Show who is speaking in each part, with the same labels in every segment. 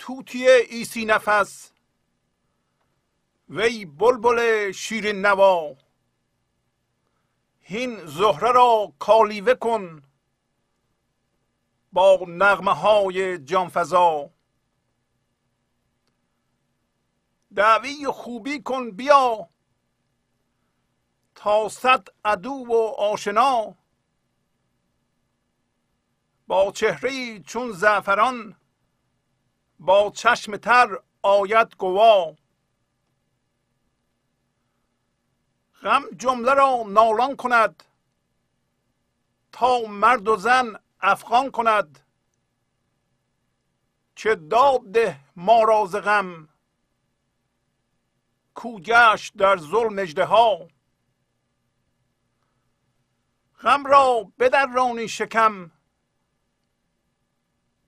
Speaker 1: توتی ایسی نفس. وی بلبل شیرین نوا. هین زهره را کالیوه کن با نغمه های جانفضا دعوی خوبی کن بیا تا صد عدو و آشنا. با چهره چون زعفران با چشم تر آید گوا غم جمله را نالان کند تا مرد و زن افغان کند. چه داد ده ما را غم کو گشت در ظلم ها غم را بدرانی شکم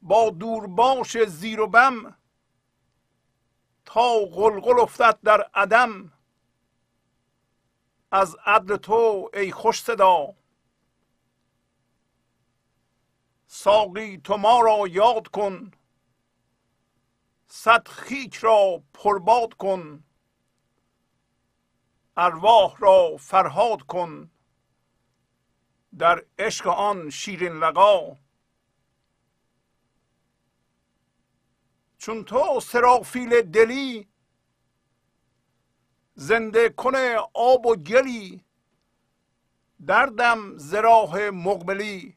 Speaker 1: با دورباش زیر و بم تا غلغل افتد در عدم. از عدل تو ای خوش صدا. ساقی تو ما را یاد کن صد خیک را پرباد کن. ارواح را فرهاد کن در عشق آن شیرین لقا. چون تو سرافیل دلی زنده کنه آب و گلی دردم زراح مقبلی.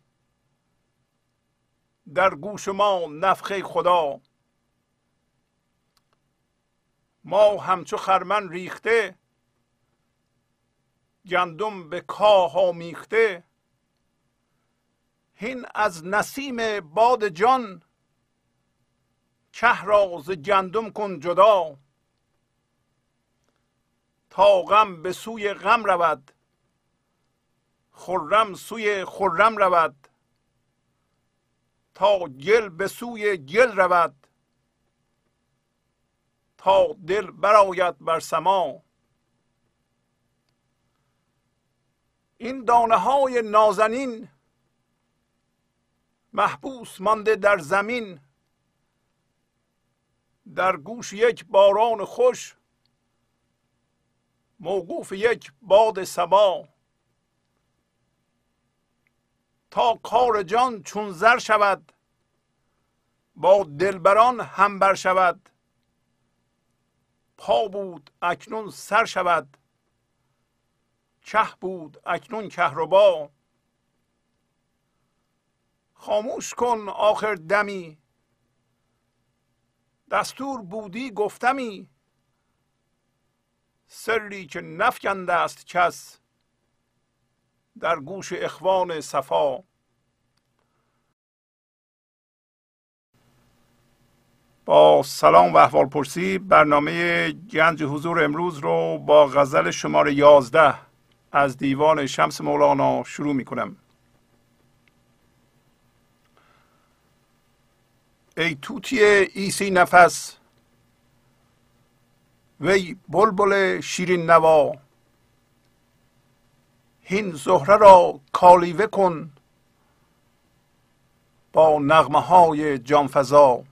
Speaker 1: در گوش ما نفخه خدا. ما همچو خرمن ریخته گندم به کاه میخته هین از نسیم باد جان که را ز گندم کن جدا. تا غم به سوی غم رود خرم سوی خرم رود. تا گل به سوی گل رود تا دل برآید بر سما. این دانه های نازنین محبوس مانده در زمین. در گوش یک باران خوش موقوف یک باد سبا تا کار جان چون زر شود با دلبران هم بر شود. پا بود اکنون سر شود چه بود اکنون کهربا خاموش کن آخر دمی دستور بودی گفتمی. سری که نفکنده است کس در گوش اخوان صفا. با سلام و احوال پرسی برنامه گنج حضور امروز رو با غزل شماره یازده از دیوان شمس مولانا شروع می کنم ای توتی ایسی نفس. وی بلبل شیرین نوا. هین زهره را کالیوه کن با نغمه های جانفضا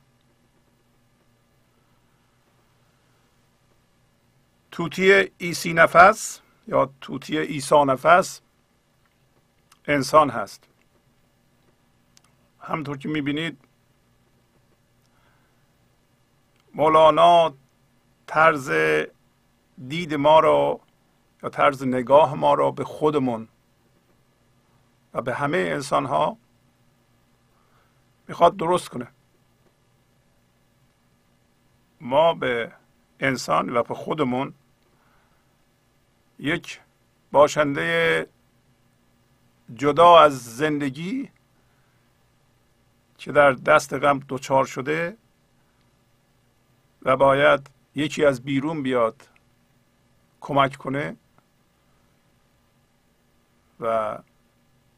Speaker 1: توتی ایسی نفس یا توتی ایسا نفس انسان هست. همطور که می‌بینید مولانا طرز دید ما را یا طرز نگاه ما را به خودمون و به همه انسان ها می‌خواد درست کنه. ما به انسان و به خودمون یک باشنده جدا از زندگی که در دست غم دچار شده و باید یکی از بیرون بیاد کمک کنه و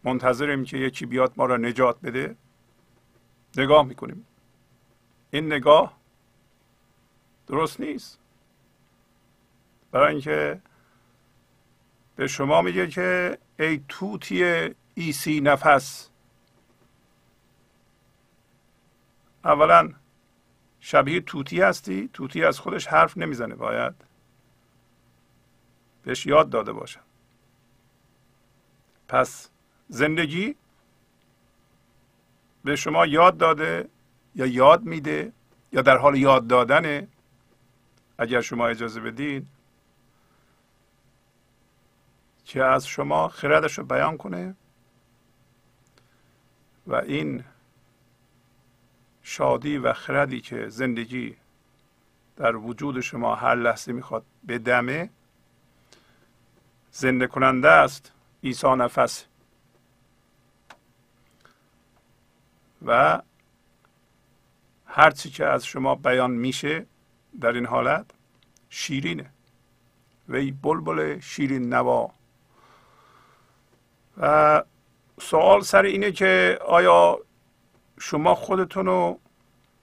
Speaker 1: منتظریم که یکی بیاد ما را نجات بده نگاه می‌کنیم. این نگاه درست نیست. برای اینکه به شما میگه که ای توتی ایسی نفس اولا شبیه توتی هستی؟ توتی از خودش حرف نمی‌زنه باید؟ بهش یاد داده باشم پس زندگی به شما یاد داده یا یاد میده یا در حال یاد دادنه؟ اگر شما اجازه بدین. که از شما خردش رو بیان کنه و این شادی و خردی که زندگی در وجود شما هر لحظه می‌خواد بدمه زنده کننده است عیسی نفس. و هرچی که از شما بیان میشه در این حالت شیرینه. وی بلبل شیرین نوا. و سوال سر اینه که آیا شما خودتون رو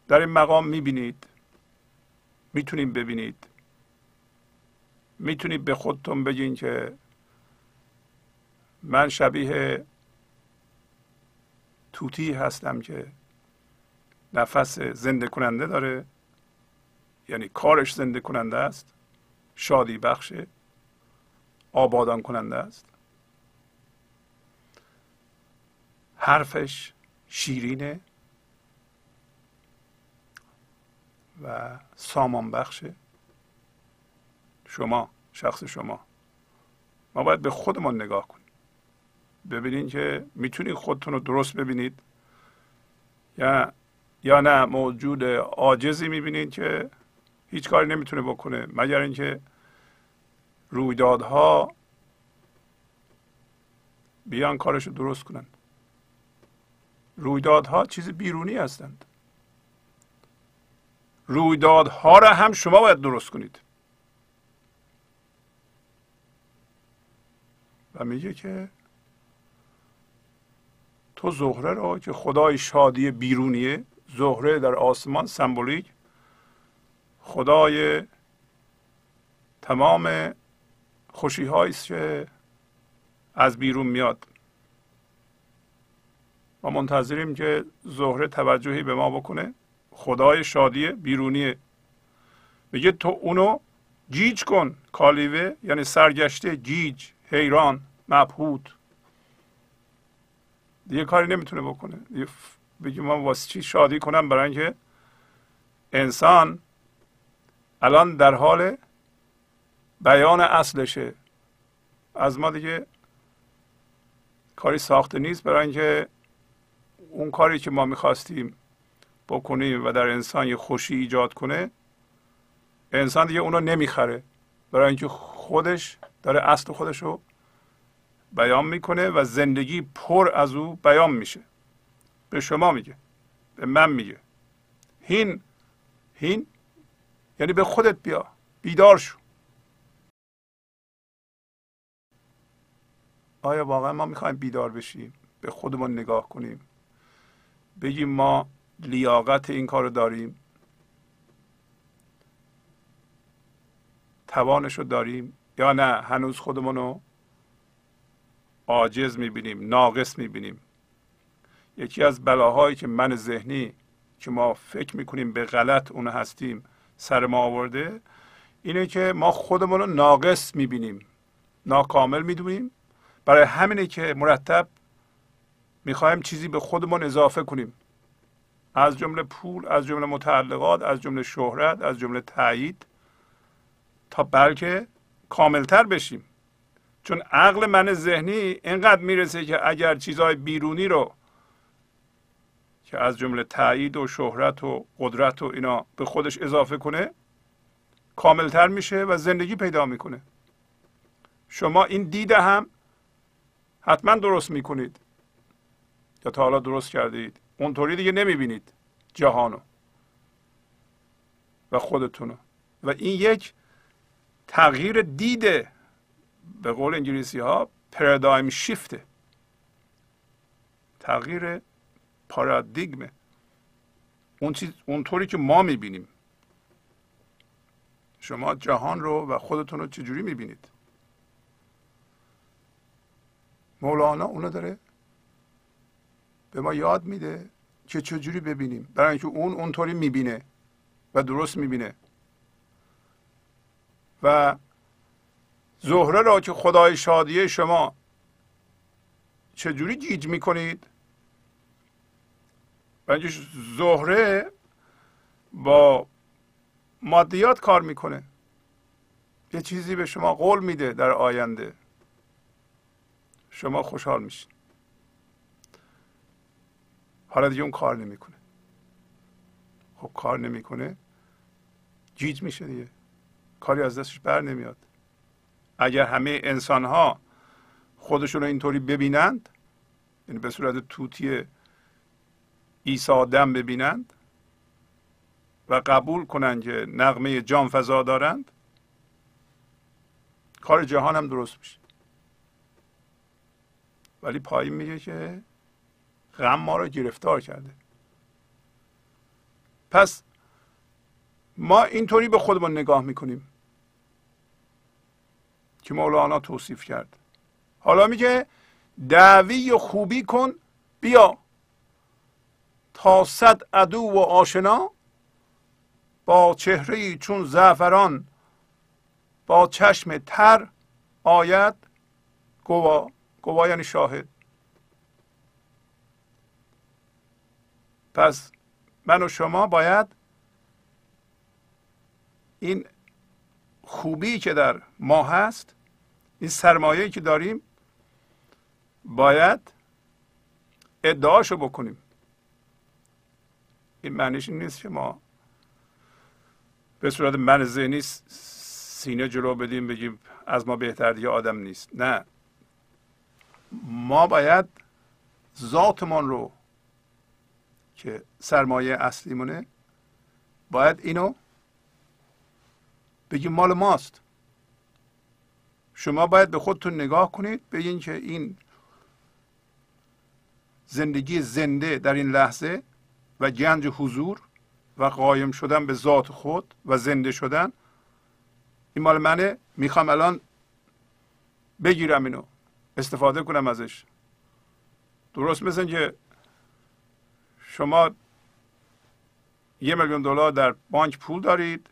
Speaker 1: در این مقام می‌بینید می‌تونید ببینید. می‌تونید به خودتون بگین که من شبیه توتی هستم که نفس زنده کننده داره یعنی کارش زنده کننده است شادی بخشه آبادان کننده است. حرفش شیرینه و سامان بخشه شما شخص شما ما باید به خودمان نگاه کنیم. ببینید که می‌تونید خودتون رو درست ببینید یا یا نه موجود عاجزی می‌بینید که هیچ کاری نمی‌تونه بکنه مگر اینکه رویدادها بیان کارش رو درست کنند رویدادها چیز بیرونی هستند. رویدادها را هم شما باید درست کنید. و میگه که تو زهره را که خدای شادی بیرونیه زهره در آسمان سمبولیک خدای تمام خوشی که از بیرون میاد. ما منتظریم که زهره توجهی به ما بکنه. خدای شادی بیرونیه. میگه تو اونو جیج کن کالیوه یعنی سرگشته جیج حیران مبهوت. دیگه کاری نمی‌تونه بکنه. بگی من واسه چی شادی کنم؟ برای اینکه انسان الان در حال بیان اصلشه. از ما دیگه کاری ساخته نیست. برای اینکه اون کاری که ما می‌خواستیم بکنیم و در انسان یه خوشی ایجاد کنه انسان دیگه اونو نمی‌خره. برای اینکه خودش داره اصل خودش رو بیان می‌کنه و زندگی پر از او بیان میشه. به شما میگه به من میگه. هین هین یعنی به خودت بیا بیدار شو. آیا واقعا ما می‌خوایم بیدار بشیم؟ به خودمون نگاه کنیم. بگیم ما لیاقت این کار رو داریم. توانش رو داریم یا نه؟ هنوز خودمون رو عاجز می‌بینیم ناقص می‌بینیم. یکی از بلاهایی که من ذهنی که ما فکر می‌کنیم به غلط اون هستیم سر ما آورده اینه که ما خودمون رو ناقص می‌بینیم. ناکامل می‌دونیم. برای همینه که مرتب می‌خوایم چیزی به خودمون اضافه کنیم. از جمله پول از جمله متعلقات از جمله شهرت از جمله تایید تا بلکه کاملتر بشیم. چون عقل من ذهنی اینقدر می‌رسه که اگر چیزهای بیرونی رو که از جمله تایید و شهرت و قدرت و اینا به خودش اضافه کنه کاملتر میشه و زندگی پیدا می‌کنه. شما این دیده هم حتما درست می‌کنید. یا تا حالا درست کردید. اونطوری دیگه نمی‌بینید جهانو و خودتونو. و این یک تغییر دیده به قول انگلیسی ها پرادایم شیفته تغییر پارادیگمه اون چیز اونطوری که ما می‌بینیم. شما جهان رو و خودتون رو چجوری می‌بینید؟ مولانا اونو داره به ما یاد میده که چجوری ببینیم. برای اینکه اون اونطوری می‌بینه و درست می‌بینه. و زهره را که خدای شادیه شما چجوری گیج می‌کنید؟ و زهره با مادیات کار می‌کنه. یه چیزی به شما قول میده در آینده. شما خوشحال میشین. حالا دیگه اون کار نمی‌کنه. خب کار نمی‌کنه جیج میشه دیگه. کاری از دستش بر نمیاد. اگر همه انسان ها خودشون رو اینطوری ببینند یعنی به صورت توتی ایسا دم ببینند و قبول کنند که نغمه جان فضا دارند کار جهان هم درست میشه. ولی پایین میگه که غم ما رو گرفتار کرده. پس ما اینطوری به خودمون نگاه می‌کنیم که مولانا توصیف کرد. حالا میگه دعوی خوبی کن بیا. تا صد عدو و آشنا با چهره چون زعفران با چشم تر آید گوا. گوا یعنی شاهد. پس من و شما باید این خوبی که در ما هست این سرمایه که داریم باید ادعاشو بکنیم. این معنیش این نیست که ما به صورت من ذهنی سینه جلو بدیم بگیم از ما بهتر دیگه آدم نیست. نه. ما باید ذاتمان رو که سرمایه اصلیمونه باید اینو بگیم مال ماست. شما باید به خودتون نگاه کنید بگین که این زندگی زنده در این لحظه و گنج حضور و قایم شدن به ذات خود و زنده شدن این مال منه می‌خوام الان بگیرم اینو استفاده کنم ازش. درست مثل که شما یه میلیون دلار در بانک پول دارید.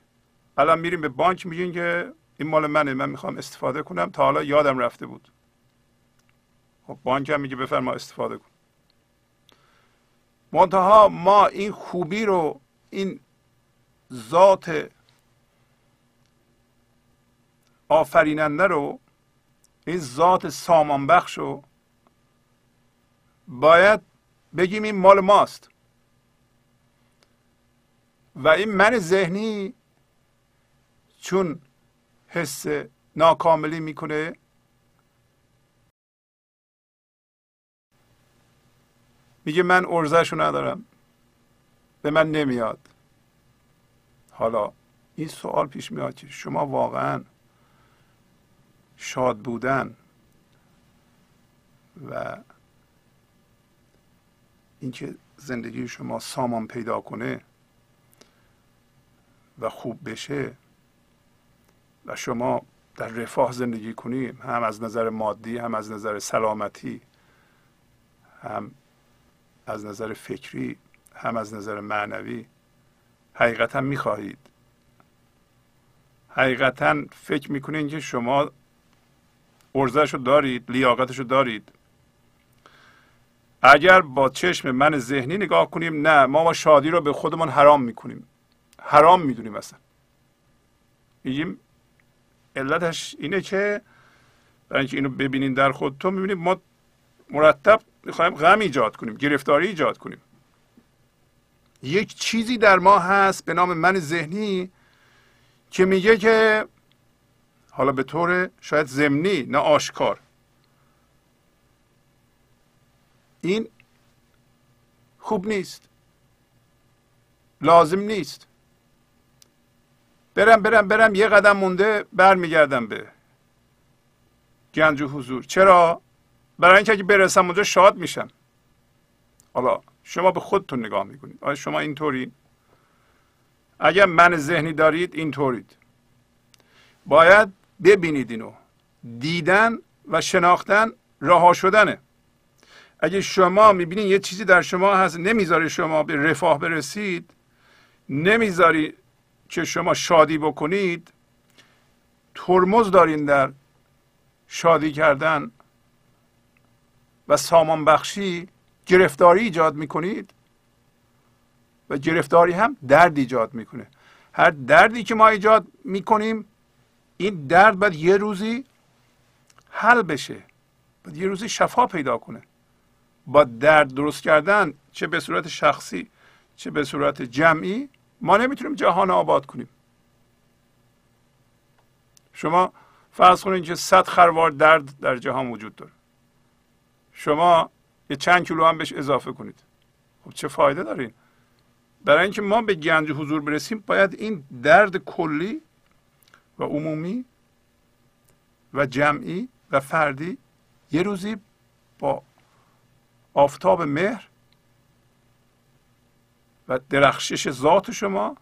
Speaker 1: الان میریم به بانک میگین که این مال منه من می‌خوام استفاده کنم. تا حالا یادم رفته بود. خب بانک هم میگه بفرما استفاده کن. منتها ما این خوبی رو این ذات آفریننده رو این ذات سامان بخش رو باید بگیم این مال ماست. و این من ذهنی چون حس ناکاملی می‌کنه میگه من ارزشو ندارم. به من نمیاد. حالا این سوال پیش میاد که شما واقعا شاد بودن و اینکه زندگی شما سامان پیدا کنه و خوب بشه و شما در رفاه زندگی کنیم هم از نظر مادی هم از نظر سلامتی هم از نظر فکری هم از نظر معنوی حقیقتا می‌خواهید. حقیقتا فکر می‌کنین که شما ارزش رو دارید لیاقتش رو دارید. اگر با چشم من ذهنی نگاه کنیم نه ما ما شادی رو به خودمان حرام می‌کنیم. حرام می‌دونیم اصلا میگیم علتش اینه که برای اینکه اینو ببینین در خودتون می‌بینید ما مرتب می‌خوایم غم ایجاد کنیم گرفتاری ایجاد کنیم. یک چیزی در ما هست به نام من ذهنی که میگه که حالا به طور شاید زمینی نه آشکار. این خوب نیست. لازم نیست. برم برم برم. یه قدم مونده برمیگردم به گنج و حضور. چرا؟ برای اینکه اگه برسم اونجا شاد میشم. حالا شما به خودتون نگاه می‌کنید. آیا شما اینطورین اگر من ذهنی دارید اینطورید. باید ببینید اینو. دیدن و شناختن رها شدنه. اگه شما می‌بینید یه چیزی در شما هست نمی‌ذاره شما به رفاه برسید نمی‌ذاری که شما شادی بکنید ترمز دارین در شادی کردن و سامان بخشی گرفتاری ایجاد می‌کنید و گرفتاری هم درد ایجاد می‌کنه. هر دردی که ما ایجاد می‌کنیم این درد باید یه روزی حل بشه باید یه روزی شفا پیدا کنه. با درد درست کردن چه به صورت شخصی چه به صورت جمعی ما نمی‌تونیم جهان آباد کنیم. شما فرض کنید که صد خروار درد در جهان وجود داره. شما یه چند کیلو هم بهش اضافه کنید. خب چه فایده دارین برای اینکه ما به گنج حضور برسیم باید این درد کلی و عمومی و جمعی و فردی یه روزی با آفتاب مهر و درخشش ذات شما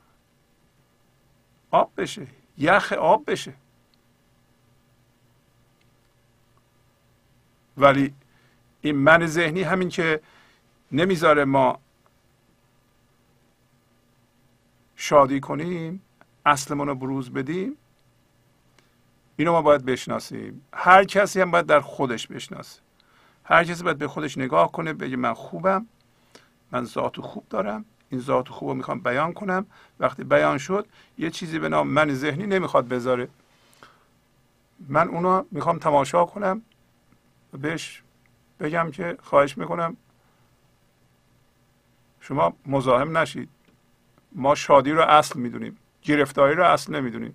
Speaker 1: آب بشه یخ آب بشه. ولی این من ذهنی همین که نمی‌ذاره ما شادی کنیم اصلمون رو بروز بدیم اینو ما باید بشناسیم. هر کسی هم باید در خودش بشناسه. هر کسی باید به خودش نگاه کنه بگه من خوبم من ذات خوب دارم. این ذات خوب رو می‌خوام بیان کنم. وقتی بیان شد یه چیزی به نام من ذهنی نمی‌خواد بذاره. من اونو می‌خوام تماشا کنم و بهش بگم که خواهش می‌کنم شما مزاحم نشید. ما شادی رو اصل می‌دونیم گرفتاری رو اصل نمی‌دونیم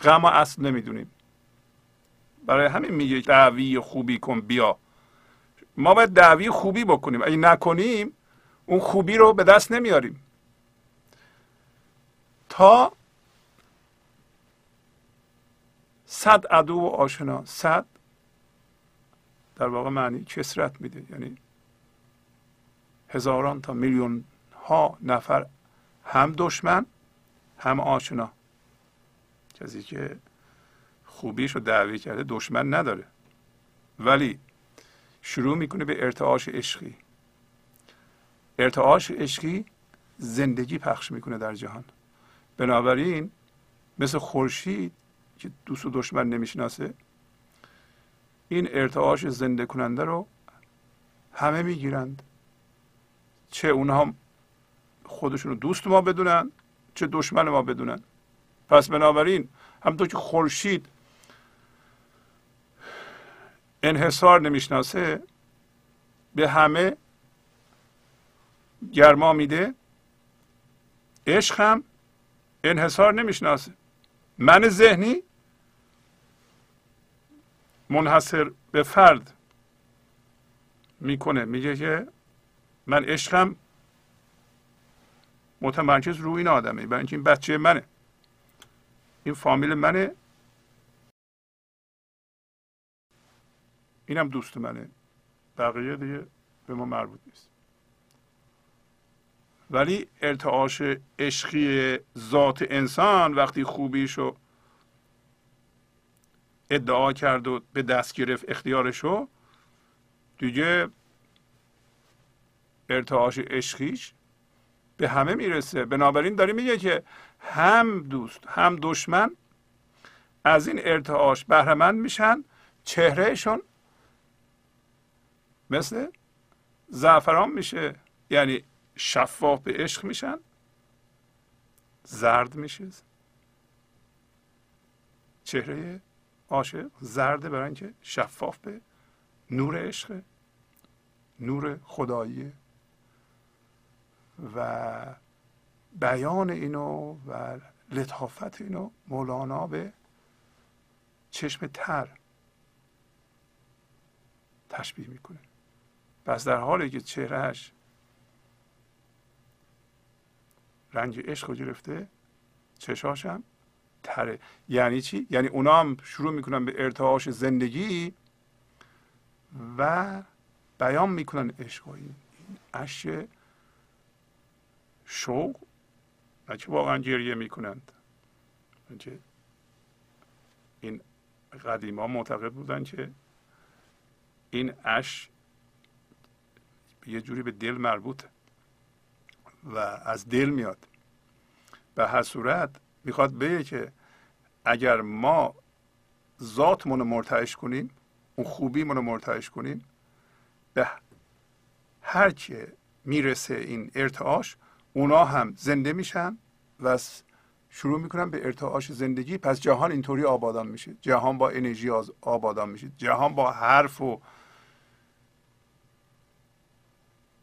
Speaker 1: غم رو اصل نمی‌دونیم. برای همین میگه دعوی خوبی کن بیا. ما باید دعوی خوبی بکنیم. اگه نکنیم اون خوبی رو به دست نمیاریم. تا صد عدو و آشنا صد در واقع معنی کسرت میده. یعنی هزاران تا میلیون ها نفر هم دشمن هم آشنا. کسی که خوبیش رو دعوی کرده دشمن نداره. ولی شروع می‌کنه به ارتعاش عشقی. ارتعاش عشقی زندگی پخش می‌کنه در جهان. بنابراین مثل خورشید که دوست و دشمن نمی‌شناسه این ارتعاش زنده کننده رو همه می‌گیرند. چه اونها خودشون رو دوست ما بدونن چه دشمن ما بدونن. پس بنابراین همونطور که خورشید انحصار نمی‌شناسه به همه گرما میده. عشق هم انحصار نمی‌شناسه. من ذهنی منحصر به فرد می‌کنه. میگه که من عشقم متمرکز روی این آدمه. برای اینکه این بچه منه. این فامیل منه. اینم دوست منه. بقیه دیگه به ما مربوط نیست. ولی ارتعاش عشقی ذات انسان وقتی خوبیشو ادعا کرد و به دست گرفت اختیارشو دیگه ارتعاش عشقیش به همه می‌رسه. بنابراین داری میگه که هم دوست هم دشمن از این ارتعاش بهرهمند میشن چهرهشون مثل زعفران میشه. یعنی شفاف به عشق میشن. زرد میشه. چهره عاشق زرده برای اینکه شفاف به نور عشق نور خداییه و بیان اینو و لطافت اینو مولانا به چشم تر تشبیه می‌کنه. پس در حالی که چهرهش رنج عشق رو گرفته. چشاش هم تره. یعنی چی؟ یعنی اونا هم شروع می‌کنن به ارتعاش زندگی و بیان می‌کنن عشق این اشک شوق نه که واقعا گریه می‌کنند. این قدیما معتقد بودن که این اش یه جوری به دل مربوطه. و از دل میاد. به هر صورت می‌خواد بگه که اگر ما ذاتمون رو مرتعش کنیم اون خوبیمون رو مرتعش کنیم به هر که می‌رسه این ارتعاش اونا هم زنده میشن و شروع می‌کنن به ارتعاش زندگی. پس جهان اینطوری آبادان میشه. جهان با انرژی آبادان میشه. جهان با حرف و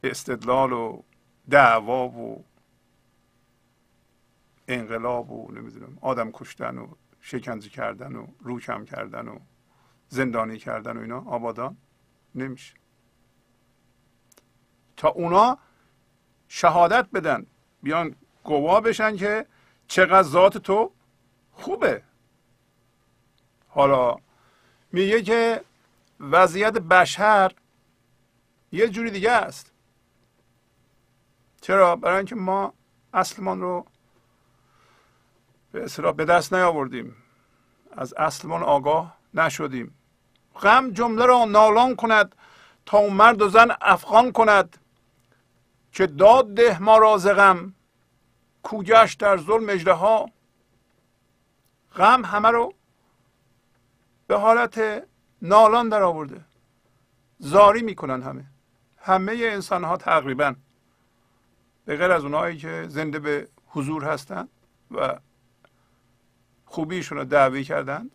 Speaker 1: استدلال و دعوا و انقلاب و نمی‌دونم آدم کشتن و شکنجه کردن و روکم کردن و زندانی کردن و اینا آبادان نمیشه. تا اونا شهادت بدن بیان گواه بشن که چقدر ذات تو خوبه. حالا میگه که وضعیت بشر یه جوری دیگه است. چرا؟ برای اینکه ما اصلمان رو به اصطلاح به دست نیاوردیم. از اصلمان آگاه نشدیم. غم جمله را نالان کند تا مرد و زن افغان کند که داد ده ما را غم. کوگشت در ظلم اجده غم همه رو به حالت نالان در آورده زاری می‌کنن همه. همه انسان ها تقریبا. به غیر از اونهایی که زنده به حضور هستند و خوبیشون رو دعوی کردند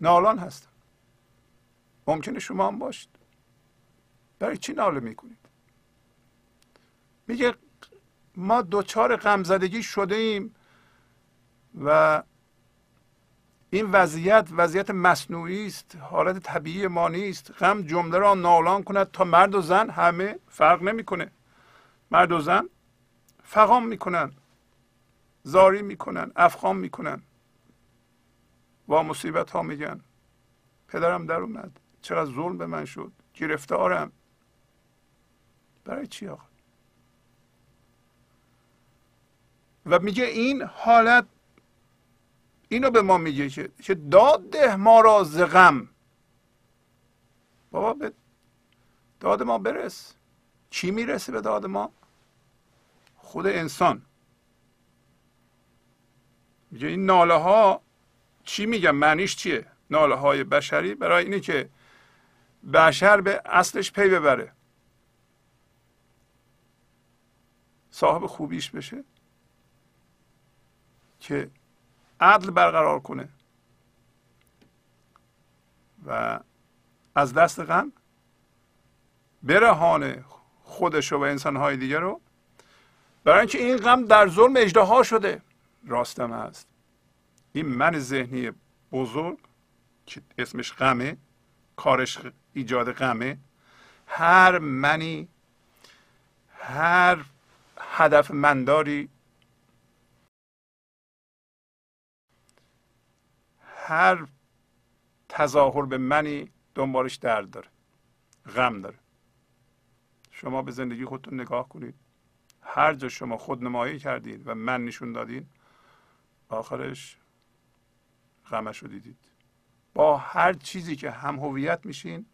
Speaker 1: نالان هستن. ممکنه شما هم باشید. برای چی ناله می‌کنید؟ میگه ما دوچار غمزدگی شده ایم و این وضعیت وضعیت مصنوعی است حالت طبیعی ما نیست. غم جمله را نالان کند تا مرد و زن همه فرق نمی‌کنه. مرد و زن فقام می‌کنن زاری می‌کنن افغان می‌کنن. و مصیبت ها میگن. پدرم در اومد. چقدر ظلم به من شد. گرفتارم. برای چی آقا؟ و میگه این حالت اینو به ما میگه که داد ده ما را ز غم. بابا به داد ما برس. چی می‌رسه به داد ما؟ خود انسان. میگه این ناله ها چی میگم معنیش چیه؟ ناله های بشری برای اینه که بشر به اصلش پی ببره. صاحب خوبیش بشه که عدل برقرار کنه. و از دست غم برهانه خودش و انسانهای دیگر رو. برای اینکه این غم در ظلم اجدها شده. راستم هست. این من ذهنی بزرگ که اسمش غمه کارش ایجاد غمه. هر منی هر هدف منداری هر تظاهر به منی دنبالش درد داره. غم داره. شما به زندگی خودتون نگاه کنید. هر جا شما خودنمایی کردید و من نشون دادین آخرش غمش رو دیدید. با هر چیزی که هم هویت میشین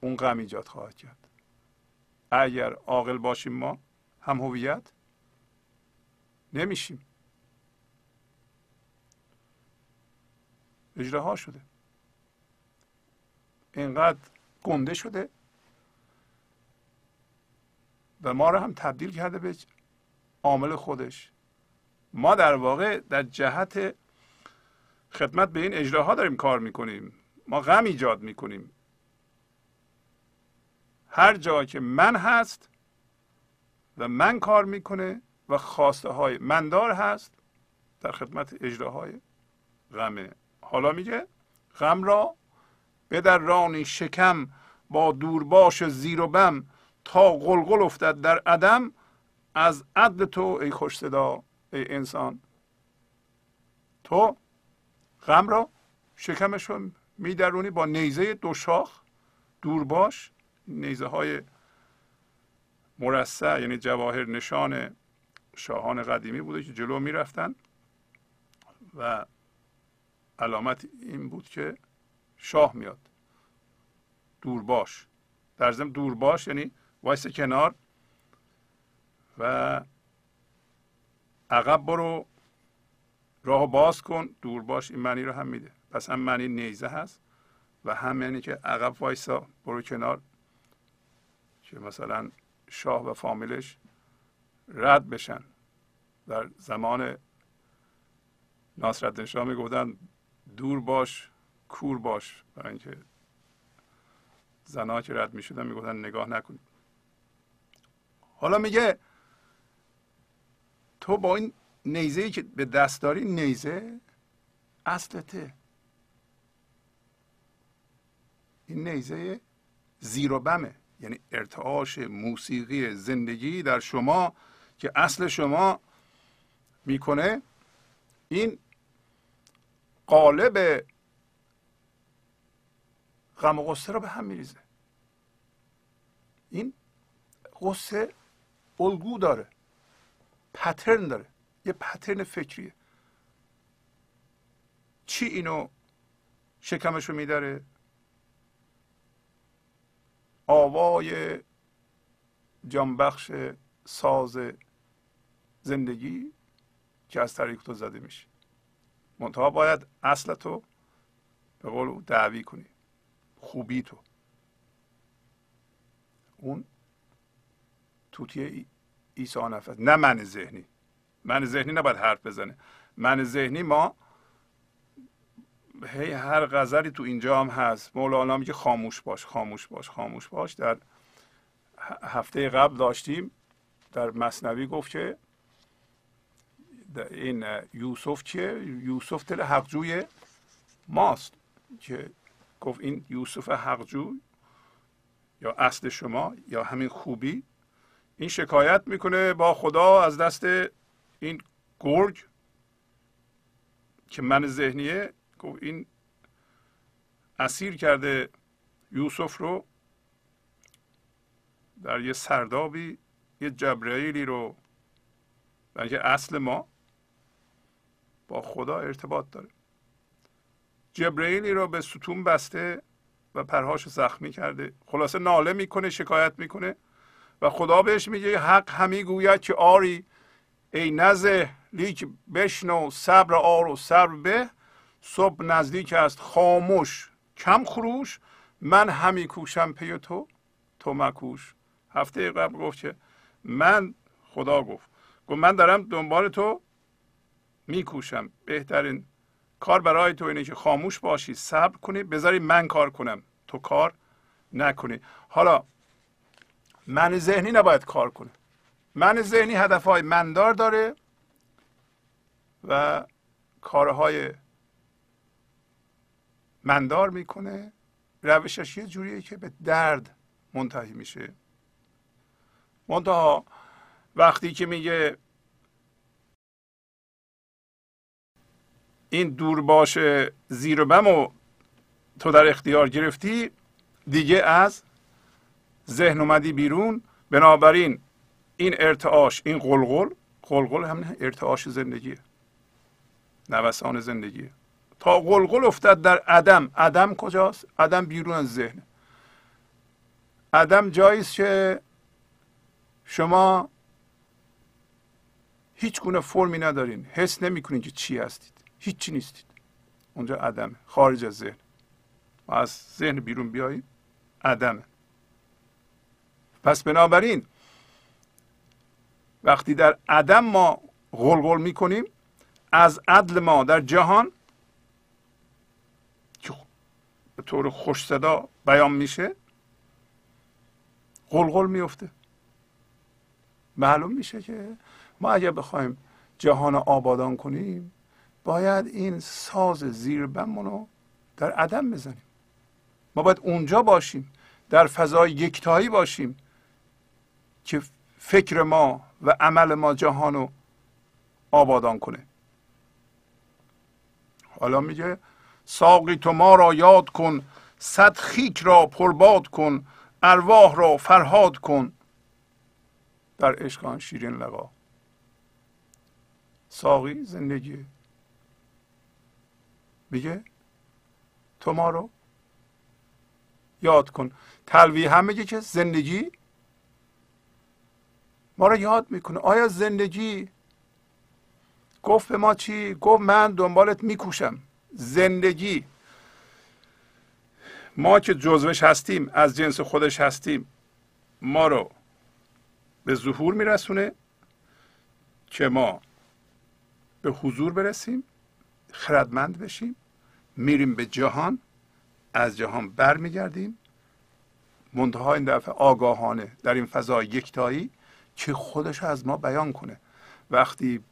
Speaker 1: اون غم ایجاد خواهد کرد. اگر عاقل باشیم ما هم هویت نمیشیم. اجراها شده. اینقدر گنده شده. و ما رو هم تبدیل کرده به عامل خودش. ما در واقع در جهت خدمت به این اجراها داریم کار می‌کنیم. ما غم ایجاد می‌کنیم. هر جا که من هست و من کار می‌کنه و خواسته های مندار هست در خدمت اجراهای غمه. حالا میگه غم را به در رانی شکم با دورباش زیر و بم تا قلقل افتد در عدم از عدل تو ای خوش صدا ای انسان. تو غم را شکمش رو میدرونی با نیزه دو شاخ دورباش نیزه های مرصع یعنی جواهر نشان شاهان قدیمی بوده که جلو می‌رفتن و علامت این بود که شاه میاد. دورباش. در ضمن دورباش یعنی وایس کنار و عقب برو راه باز کن دور باش این معنی رو هم میده. پس هم معنی نیزه هست و هم یعنی که عقب وایسا برو کنار که مثلا شاه و فامیلش رد بشن. در زمان ناصرالدین شاه می‌گفتن دور باش کور باش. برای اینکه زنها که رد می‌شدن می‌گفتن نگاه نکنید حالا میگه تو با این نیزه ای که به دست داری نیزه اصلته این نیزه زیر و بمه. یعنی ارتعاش موسیقی زندگی در شما که اصل شما می‌کنه. این قالب غم و غصه رو به هم میریزه. این غصه الگو داره. پترن داره. یه پترن فکریه. چی اینو شکمشو میداره؟ آوای جانبخش ساز زندگی که از طریق تو زده میشه. منتها باید اصل تو به قول دعوی کنی. خوبی تو. اون توتی عیسی نفس. نه من ذهنی. من ذهنی نباید حرف بزنه. من ذهنی ما هی هر غزلی تو اینجا هم هست. مولانا میگه خاموش باش خاموش باش خاموش باش. در هفته قبل داشتیم در مصنوی گفت که این یوسف چیه؟ یوسف دل حقجوی ماست که گفت این یوسف حقجوی یا اصل شما یا همین خوبی این شکایت می‌کنه با خدا از دست این گرگ که من ذهنیه. گفت این اسیر کرده یوسف رو در یه سردابی یه جبرائیلی رو که اصل ما با خدا ارتباط داره. جبرئیلی رو به ستون بسته و پرهاش زخمی کرده. خلاصه ناله می‌کنه شکایت می‌کنه و خدا بهش میگه حق همی گوید که آری ای نزه لیک بشنو صبر آر و صبر به. صبح نزدیک است خاموش کم خروش من همی کوشم پی تو تو مکوش. هفته قبل گفت که من خدا گفت. گفت من دارم دنبال تو میکوشم. بهترین کار برای تو اینه که خاموش باشی صبر کنی بذاری من کار کنم. تو کار نکنی. حالا من ذهنی نباید کار کنه من ذهنی هدفهای مندار داره و کارهای مندار می‌کنه. روشش یه جوریه که به درد منتهی میشه. منتها وقتی که میگه این دور باشه زیر بم و تو در اختیار گرفتی دیگه از ذهن اومدی بیرون. بنابراین این ارتعاش این قلقل قلقل همین ارتعاش زندگیه. نوسان زندگیه. تا قلقل افتد در عدم. عدم کجاست؟ عدم بیرون از ذهن. عدم جایی که شما هیچ گونه فرمی ندارین. حس نمی‌کنین که چی هستید. هیچی نیستید. اونجا عدمه. خارج از ذهن. ما از ذهن بیرون بیاییم عدمه. پس بنابراین وقتی در عدم ما غلغل می‌کنیم از عدل ما در جهان که به طور خوش صدا بیان میشه غلغل میفته معلوم میشه که ما اگر بخوایم جهان آبادان کنیم باید این ساز زیر بمونو در عدم بزنیم. ما باید اونجا باشیم در فضای یکتایی باشیم که فکر ما و عمل ما جهان رو آبادان کنه. حالا میگه ساقی تو ما را یاد کن صد خیک را پرباد کن ارواح را فرهاد کن. در عشق شیرین لقا. ساقی زندگی میگه؟ تو ما رو؟ یاد کن. تلوی هم میگه که زندگی ما رو یاد می‌کنه. آیا زندگی گفت به ما چی؟ گفت من دنبالت میکوشم. زندگی. ما که جزوش هستیم از جنس خودش هستیم ما رو به ظهور میرسونه که ما به حضور برسیم. خردمند بشیم میریم به جهان از جهان برمیگردیم. منتها این دفعه آگاهانه در این فضا یکتایی که خودش از ما بیان کنه. وقتی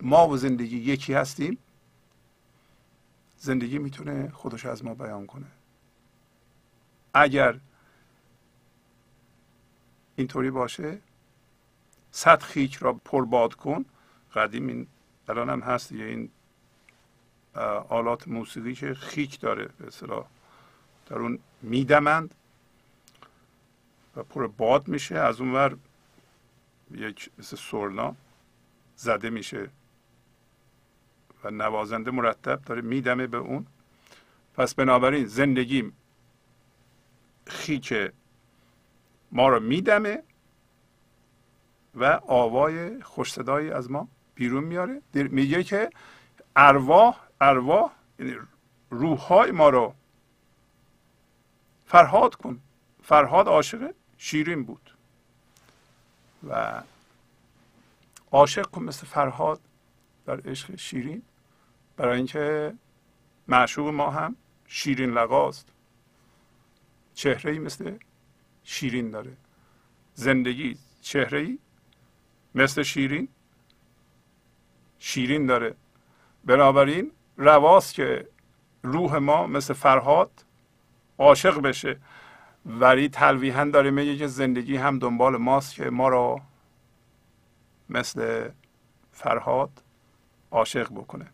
Speaker 1: ما و زندگی یکی هستیم زندگی می‌تونه خودش از ما بیان کنه. اگر اینطوری باشه صد خیک را پرباد کن. قدیم این الان هم هست یه این آلات موسیقی که خیک داره به اصطلاح. در اون میدمند و پر باد میشه از اون ور یک مثل سرنا زده میشه و نوازنده مرتب داره میدمه به اون. پس بنابراین زندگی خیک ما رو میدمه و آوای خوش از ما بیرون میاره. میگه که ارواح ارواح یعنی روح های ما رو فرهاد کن. فرهاد عاشق شیرین بود. و عاشق کن مثل فرهاد در عشق شیرین. برای اینکه معشوق ما هم شیرین لقاست چهره ای مثل شیرین داره. زندگی چهره ای مثل شیرین شیرین داره. بنابراین رواست که روح ما مثل فرهاد عاشق بشه. ولی تلویحا داره میگه که زندگی هم دنبال ماست که ما را مثل فرهاد عاشق بکنه.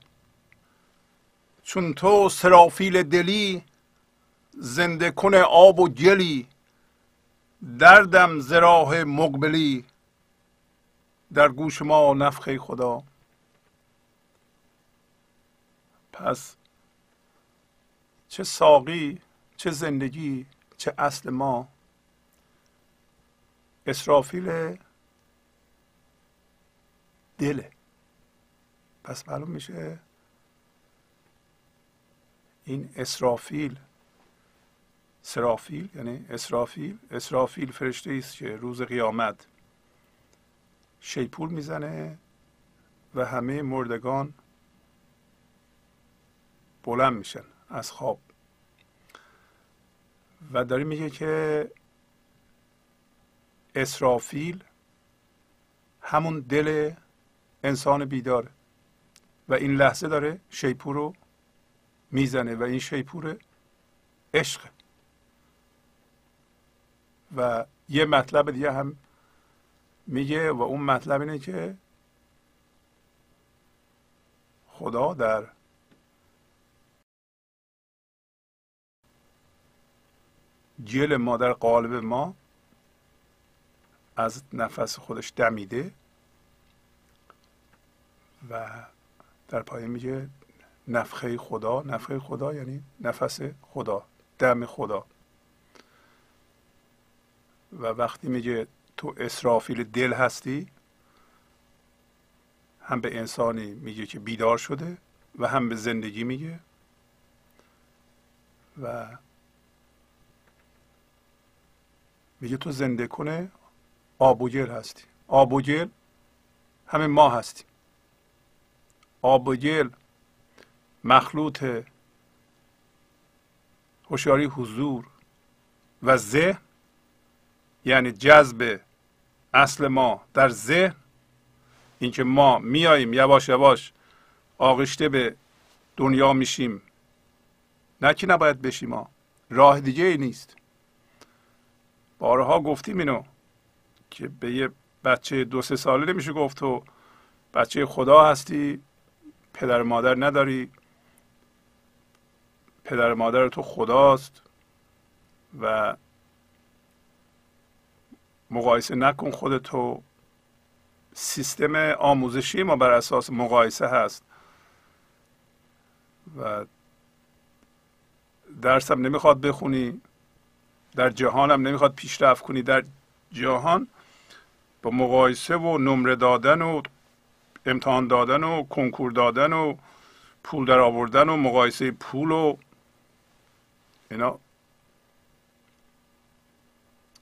Speaker 1: چون تو سرافیل دلی زنده کنه آب و گلی دردم زراح مقبلی. در گوش ما نفخه خدا پس چه ساقی چه زندگی چه اصل ما. اسرافیل دله. پس معلوم میشه این اسرافیل سرافیل یعنی اسرافیل. اسرافیل فرشته است که روز قیامت شیپور می‌زنه و همه مردگان بلند میشن از خواب. و داره میگه که اسرافیل همون دل انسان بیداره و این لحظه داره شیپور رو می‌زنه و این شیپور عشق و یه مطلب دیگه هم میگه و اون مطلب اینه که خدا در گل ما در قالب ما از نفس خودش دمیده و در پایین میگه نفخه خدا. نفخه خدا یعنی نفس خدا دم خدا. و وقتی میگه تو اسرافیل دل هستی هم به انسانی میگه که بیدار شده و هم به زندگی میگه و میگه تو زنده کنه آب و گل هستی. آب و گل همه ما هستیم. آب و گل مخلوط هوشیاری حضور و ذهن یعنی جذب اصل ما در ذهن. اینکه ما میاییم یواش یواش آغشته به دنیا میشیم. نه که نباید بشیم ما راه دیگه ای نیست. بارها گفتیم اینو که به یه بچه دو سه ساله نمیشه گفت تو بچه خدا هستی پدر مادر نداری. پدر مادر تو خداست و مقایسه نکن خودتو. سیستم آموزشی ما بر اساس مقایسه هست. و درسم نمی‌خواد بخونی. در جهان هم نمی‌خواد پیشرفت کنی. در جهان با مقایسه و نمره دادن و امتحان دادن و کنکور دادن و پول در آوردن و مقایسه پول و اینا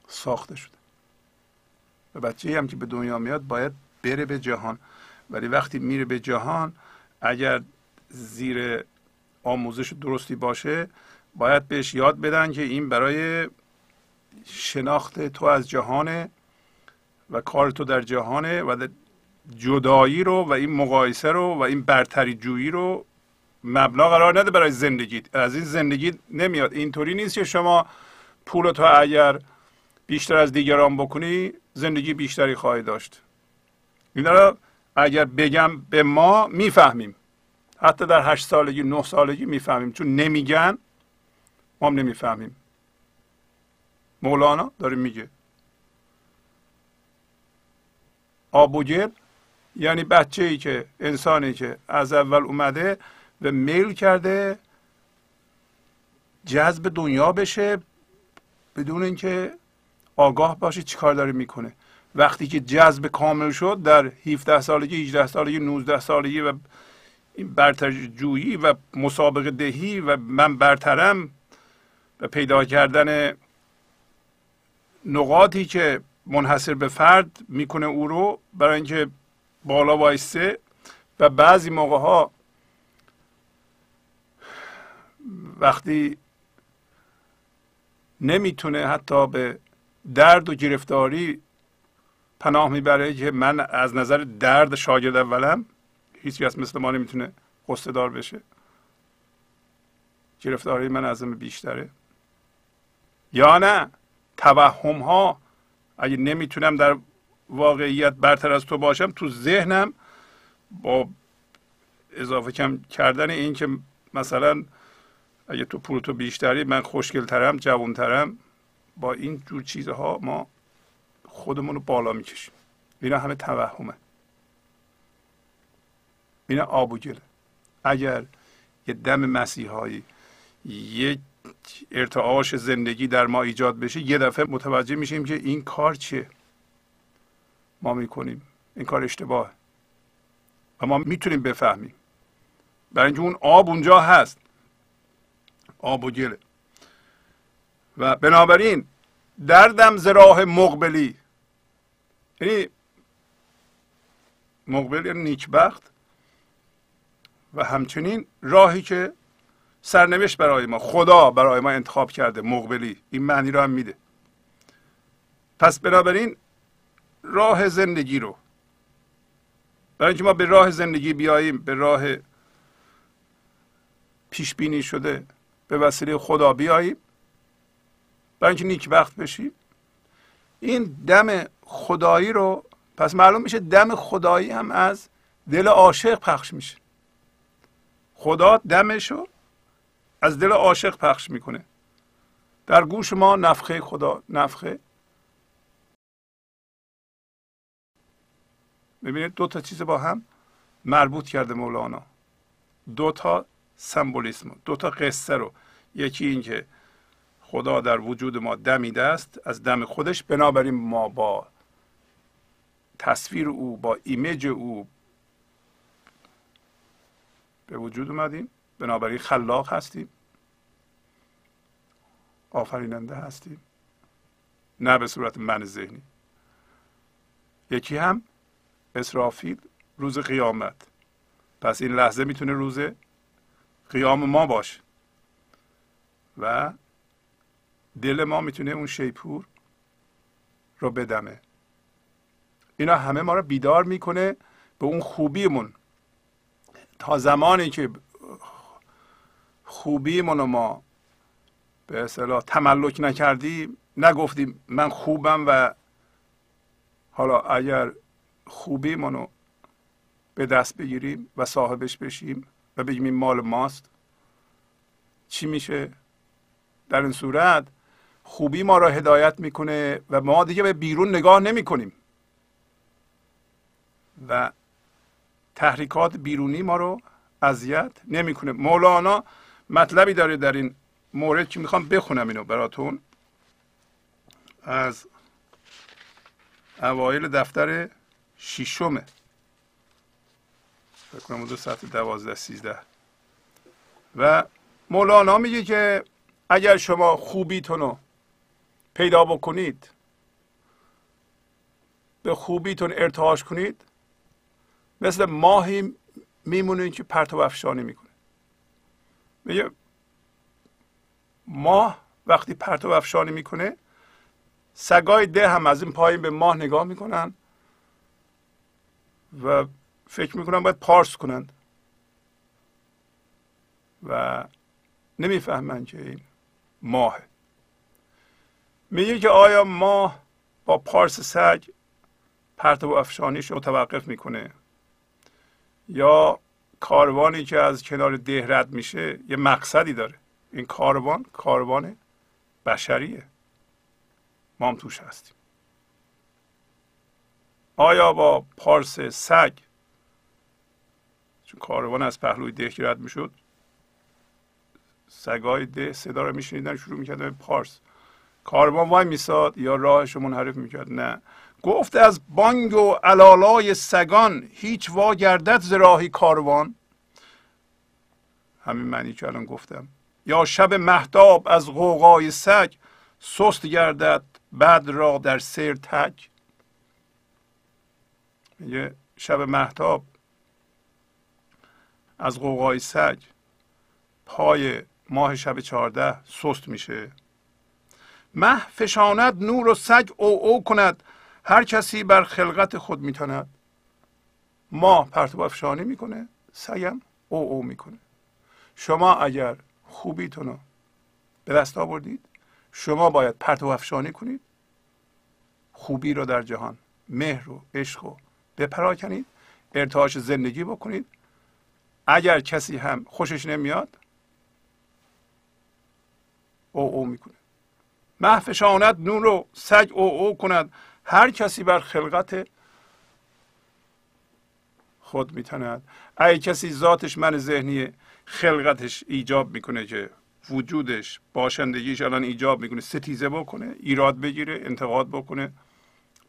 Speaker 1: ساخته شده. و بچه هم که به دنیا میاد باید بره به جهان. ولی وقتی میره به جهان اگر زیر آموزش درستی باشه باید بهش یاد بدن که این برای شناخت تو از جهانه و کار تو در جهانه و جدایی رو و این مقایسه رو و این برتری جویی رو مبنا قرار نده برای زندگی. از این زندگی نمیاد. اینطوری نیست که شما پول تو اگر بیشتر از دیگران بکنی زندگی بیشتری خواهی داشت. این رو اگر بگم به ما می‌فهمیم. حتی در هشت سالگی نه سالگی می‌فهمیم. چون نمیگن ما هم نمی‌فهمیم. مولانا داره میگه. آبوگل یعنی بچه ای که انسانی که از اول اومده و میل کرده جذب دنیا بشه بدون اینکه آگاه باشه چیکار داره می‌کنه. وقتی که جذب کامل شد در 17 سالگی 18 سالگی 19 سالگی و این برتر جویی و مسابقه دهی و من برترم و پیدا کردن نقاطی که منحصر به فرد می‌کنه او رو برای اینکه بالا وایسته و بعضی موقع ها وقتی نمی‌تونه حتی به درد و گرفتاری پناه می‌بره که من از نظر درد شاگرد اولم هیچ کس مثل ما نمی‌تونه قصه دار بشه. گرفتاری من از بیشتره. یا نه؟ توهم ها اگه نمی‌تونم در واقعیت برتر از تو باشم تو ذهنم با اضافه کم کردن این که مثلا اگه تو پول تو بیشتری من خوشگلترم جوانترم با این جور چیزها ما خودمون رو بالا می‌کشیم. اینا همه توهمه. اینا آب اگر یه دم مسیحایی یک ارتعاش زندگی در ما ایجاد بشه یه دفعه متوجه میشیم که این کار چیه. ما می‌کنیم. این کار اشتباه و ما می‌تونیم بفهمیم. برای اینکه اون آب اونجا هست. آب و گله و بنابراین دردم زراح مقبلی. یعنی مقبل یعنی نیکبخت. و همچنین راهی که سرنوشت برای ما خدا برای ما انتخاب کرده مقبلی. این معنی رو هم میده. پس بنابراین راه زندگی رو برای اینکه ما به راه زندگی بیاییم به راه پیش بینی شده به وسیله خدا بیاییم. برای اینکه نیک وقت بشیم. این دم خدایی رو پس معلوم میشه دم خدایی هم از دل عاشق پخش میشه. خدا دمشو از دل عاشق پخش می‌کنه. در گوش ما نفخه خدا نفخه. ببینید دو تا چیز با هم مربوط کرده مولانا. دو تا سمبولیسم دو تا قصه رو. یکی این که خدا در وجود ما دمیده است از دم خودش بنابراین ما با تصویر او با ایمیج او به وجود اومدیم. بنابراین خلاق هستیم. آفریننده هستیم. نه به صورت من ذهنی. یکی هم اسرافیل روز قیامت. پس این لحظه می‌تونه روز قیام ما باشه. و دل ما می‌تونه اون شیپور رو بدمه. اینا همه ما رو بیدار می‌کنه به اون خوبیمون. تا زمانی که رو ما به اصطلاح تملک نکردیم نگفتیم من خوبم و حالا اگر خوبیمون رو به دست بگیریم و صاحبش بشیم و بگیم این مال ماست چی میشه؟ در این صورت خوبی ما را هدایت می‌کنه و ما دیگه به بیرون نگاه نمی کنیم و تحریکات بیرونی ما رو اذیت نمی‌کنه. مولانا مطلبی داره در این مورد که می‌خوام بخونم اینو براتون. از اوایل دفتر شیشمه فکر کنم دو ساعت دوازده سیزده. و مولانا میگه که اگر شما خوبیتون رو پیدا بکنید به خوبیتون ارتعاش کنید مثل ماهی میمونه که پرتو افشانی می‌کنه. میگه ماه وقتی پرتو افشانی می‌کنه سگای ده هم از این پایین به ماه نگاه می‌کنن و فکر می‌کنن باید پارس کنند. و نمی‌فهمن که این ماه میگه که آیا ماه با پارس سگ پرتو افشانیش رو متوقف می‌کنه یا کاروانی که از کنار ده رد میشه یه مقصدی داره. این کاروان کاروان بشریه. ما هم توش هستیم. آیا با پارس سگ چون کاروان از پهلوی ده رد می‌شد سگای ده صدا رو میشنیدن شروع می‌کردن پارس. کاروان وای میساد یا راهش رو منحرف می‌کرد؟ نه. گفت از بانگ و علالای سگان هیچ وا گردد ز کاروان. همین معنی که الان گفتم. یا شب محتاب از غوغای سگ سست گردد بعد را در سیر تک میگه شب محتاب از غوغای سگ پای ماه شب چهارده سست میشه. مه فشاند نور و سگ او او کند. هر کسی بر خلقت خود میتاند. ماه پرتو افشانی می‌کنه سگم او او می‌کنه. شما اگر خوبیتون رو به دست آوردید شما باید پرتو افشانی کنید خوبی رو در جهان مهر و عشق رو بپراکنید ارتعاش زندگی بکنید. اگر کسی هم خوشش نمیاد او او می‌کنه. محفشاند نور رو سگ او او کند. هر کسی بر خلقت خود میتند ای کسی ذاتش من ذهنی خلقتش ایجاب می‌کنه که وجودش باشندگیش الان ایجاب می‌کنه ستیزه بکنه ایراد بگیره انتقاد بکنه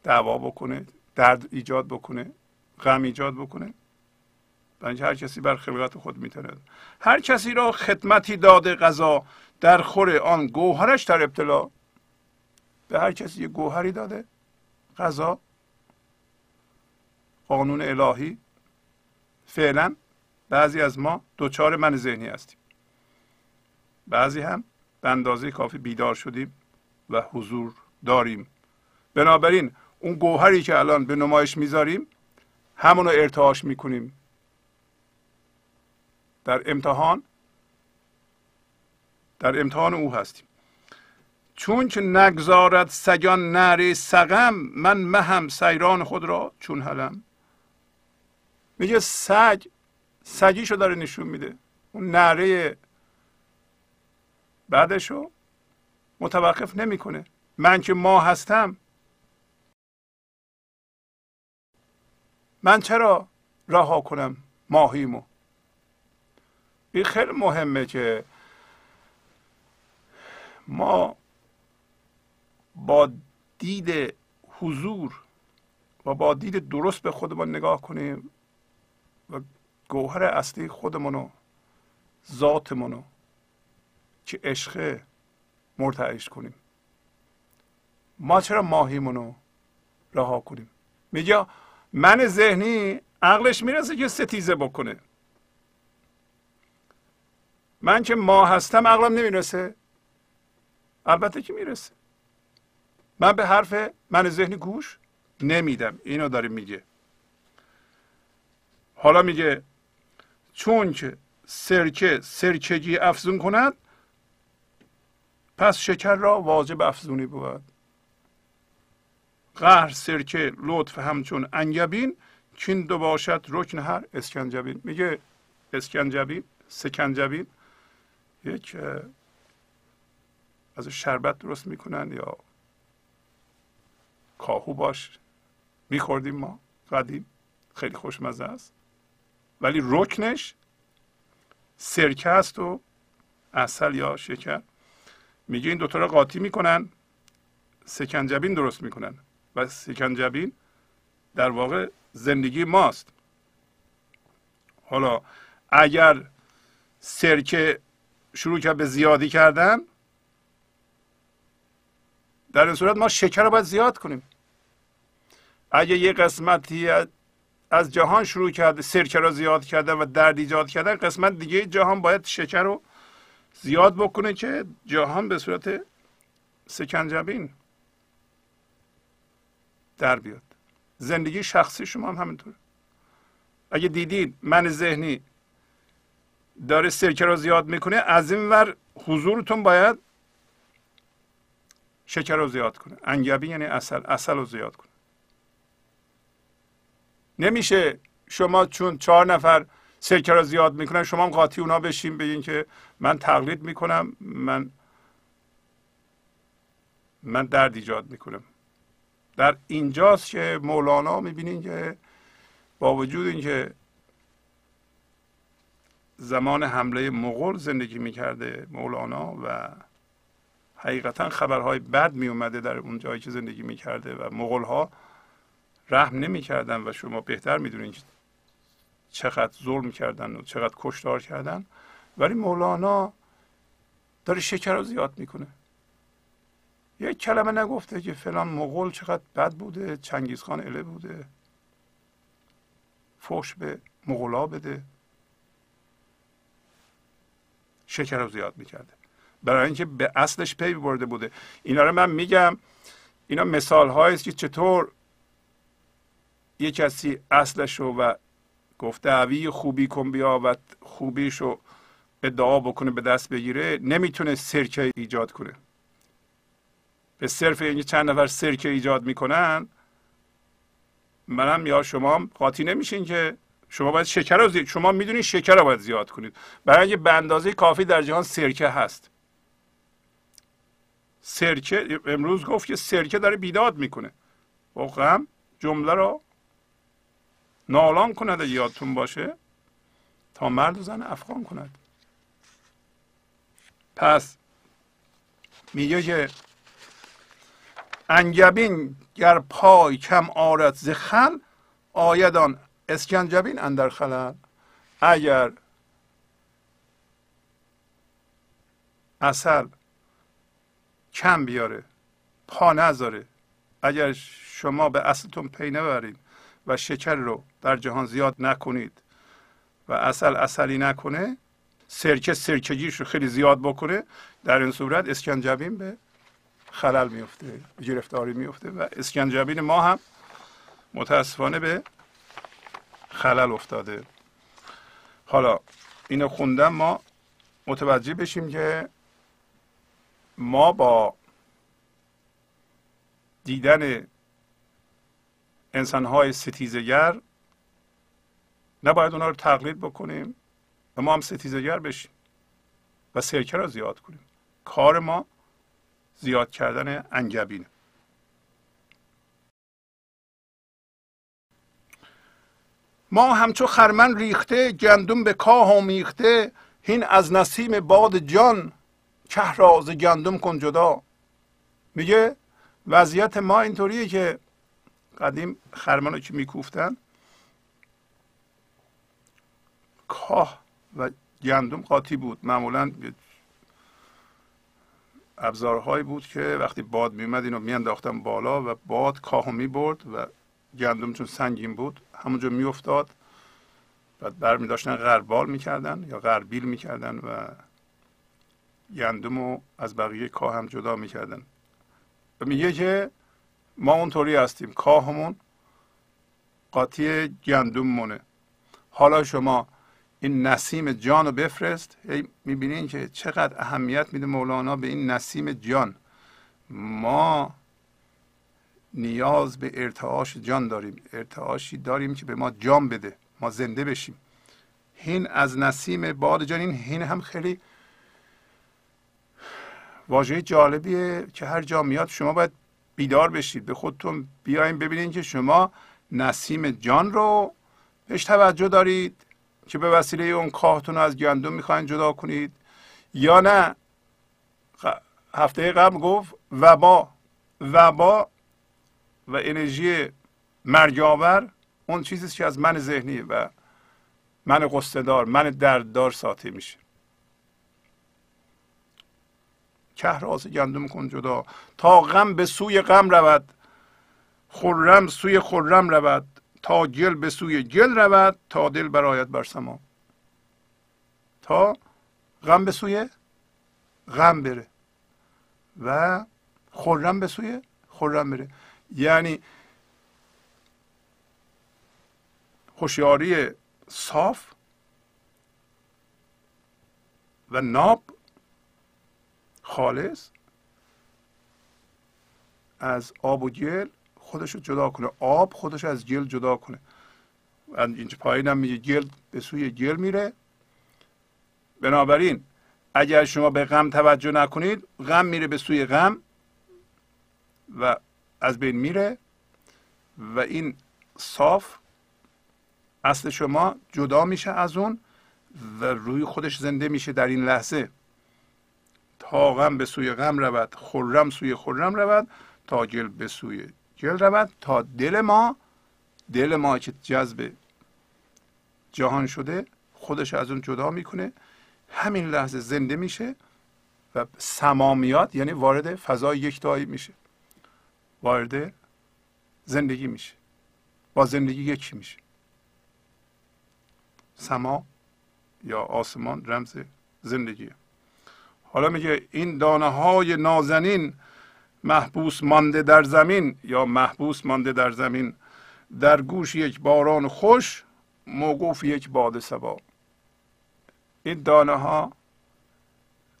Speaker 1: دعوا بکنه درد ایجاد بکنه غم ایجاد بکنه. بنج هر کسی بر خلقت خود میتند هر کسی را خدمتی داده غذا در خور آن گوهرش در ابتلا به هر کسی یه گوهری داده. غذا قانون الهی فعلا بعضی از ما دوچار من ذهنی هستیم. بعضی هم به اندازه کافی بیدار شدیم و حضور داریم. بنابراین اون گوهری که الان به نمایش می‌ذاریم همونو ارتعاش می‌کنیم. در امتحان در امتحان او هستیم. چون که نگذارد سگان نره سقم من مهم سیران خود را چون حلم. میگه سگ سگیشو داره نشون میده. اون نره بعدشو متوقف نمی‌کنه. من که ما هستم. من چرا رها کنم ماهیمو؟ این خیلی مهمه که ما با دید حضور و با دید درست به خودمان نگاه کنیم و گوهر اصلی خودمونو ذاتمونو که عشق مرتعش کنیم. ما چرا ماهیمونو رها کنیم؟ میگه من ذهنی عقلش می‌رسه که ستیزه بکنه. من که ما هستم عقلم نمی‌رسه. البته که می‌رسه. من به حرف من ذهنی گوش نمیدم. اینو داره میگه. حالا میگه چون که سرکه سرکگی افزون کند پس شکر را واجب افزونی بود. قهر سرکه لطف همچون انگبین چین دو باشد رکن هر اسکنجبین. میگه اسکنجبین سکنجبین یک از شربت درست می‌کنن یا کاهو باش. میخوردیم ما قدیم. خیلی خوشمزه است. ولی رکنش سرکه است و اصل یا شکر. میگه این دوتا رو قاطی می‌کنن سکنجبین درست می‌کنن. و سکنجبین در واقع زندگی ماست. حالا اگر سرکه شروع کرد به زیادی کردن در این صورت ما شکر رو باید زیاد کنیم. اگه یه قسمتی از جهان شروع کرده سرکه رو زیاد کردن و درد ایجاد کردن قسمت دیگه جهان باید شکر رو زیاد بکنه که جهان به صورت سکنجبین در بیاد. زندگی شخصی شما هم همینطور اگه دیدید من ذهنی داره سرکه رو زیاد می‌کنه از این ور حضورتون باید شکر رو زیاد کنه. انگبی یعنی اصل اصل رو زیاد کنه. نمیشه شما چون چهار نفر سرکه رو زیاد می‌کنن شما هم قاطی اونا بشین بگین که من تقلید می‌کنم من من درد ایجاد می‌کنم. در اینجاست که مولانا می‌بینین که با وجود اینکه زمان حمله مغول زندگی می‌کرده مولانا و حقیقتا خبرهای بد میومده در اون جایی که زندگی می‌کرده و مغول ها رحم نمی‌کردن و شما بهتر می‌دونین چقدر ظلم کردن و چقدر کشتار کردن. ولی مولانا داره شکر رو زیاد می‌کنه. یک کلمه نگفته که فلان مغول چقدر بد بوده چنگیزخان اله بوده. فوش به مغلا بده. شکر رو زیاد می‌کرده. برای اینکه به اصلش پی برده بوده. اینا رو من میگم اینا مثال است که چطور یک کسی اصلش رو و گفته اوی خوبی کن بیا و خوبیش رو ادعا بکنه به دست بگیره نمی‌تونه سرکه ایجاد کنه. به صرف اینکه چند نفر سرکه ایجاد می‌کنن منم یا شما قاطی نمیشین که شما باید شکر رو زیاد شما می‌دونید شکر رو باید زیاد کنید. برای اینکه به اندازه کافی در جهان سرکه هست. سرکه امروز گفت که سرکه داره بیداد می‌کنه. واقعا جمله رو نالان کند یادتون باشه. تا مرد و زن افغان کند. پس میگه که انگبین گر پای کم آرد ز خل آیدان اسکنجبین اندر خلل. اگر اصل کم بیاره پا نذاره. اگر شما به اصلتون پی نبرید و شکر رو در جهان زیاد نکنید و اصل اصلی نکنه سرکه سرکگیش رو خیلی زیاد بکنه در این صورت اسکنجبین به خلل میفته گرفتاری میفته و اسکنجبین ما هم متاسفانه به خلل افتاده. حالا اینو خوندم ما متوجه بشیم که ما با دیدن انسانهای ستیزگر نباید اونا رو تقلید بکنیم و ما هم ستیزگر بشیم و سرکه را زیاد کنیم. کار ما زیاد کردن انگبینه. ما همچو خرمن ریخته گندم به کاه آمیخته هین از نسیم باد جان که راز گندم کن جدا. میگه وضعیت ما اینطوریه که قدیم خرمن رو که میکوفتن کاه و گندم قاطی بود. معمولا ابزارهایی بود که وقتی باد میومد اینو میانداختن بالا و باد کاهو می‌برد و گندم چون سنگین بود همونجا میافتاد. بعد برمی داشتن غربال می‌کردن یا غربیل می‌کردن و گندم رو از بقیه کاه هم جدا می‌کردن. و میگه که ما اونطوری هستیم کاهمون قاطی گندم مونه حالا شما این نسیم جان رو بفرست. می‌بینین که چقدر اهمیت میده مولانا به این نسیم جان. ما نیاز به ارتعاش جان داریم. ارتعاشی داریم که به ما جان بده. ما زنده بشیم. هین از نسیم باد جان این هین هم خیلی واژه جالبیه که هر جا میاد شما باید بیدار بشید. به خودتون بیاین ببینید که شما نسیم جان رو بهش توجه دارید که به وسیله اون کاهتون از گندم می‌خواین جدا کنید. یا نه؟ هفته قبل گفت وبا. وبا و انرژی مرگاور اون چیزی که از من ذهنی و من قصدار من درددار ساطع میشه راز گندم کن جدا. تا غم به سوی غم رود خرم سوی خرم رود. تا گل به سوی گل رود تا دل برایت بر سما. تا غم به سوی غم بره و خرم به سوی خرم بره. یعنی هوشیاری صاف و ناب خالص از آب و گل خودش رو جدا کنه. آب خودش از گل جدا کنه. اینجا پایین هم میگه گل به سوی گل میره. بنابراین اگر شما به غم توجه نکنید غم میره به سوی غم و از بین میره و این صاف اصل شما جدا میشه از اون و روی خودش زنده میشه در این لحظه. غم به سوی غم رود خرم سوی خرم رود تا گل به سوی گل رود تا دل ما دل ما که جذب جهان شده خودش از اون جدا می‌کنه. همین لحظه زنده میشه و سمامیات یعنی وارد فضای یکتایی میشه. وارد زندگی میشه. با زندگی یکی میشه. سما یا آسمان رمز زندگیه. حالا میگه این دانه های نازنین محبوس مانده در زمین یا محبوس مانده در زمین. در گوش یک باران خوش موقوف یک باد سبا این دانه ها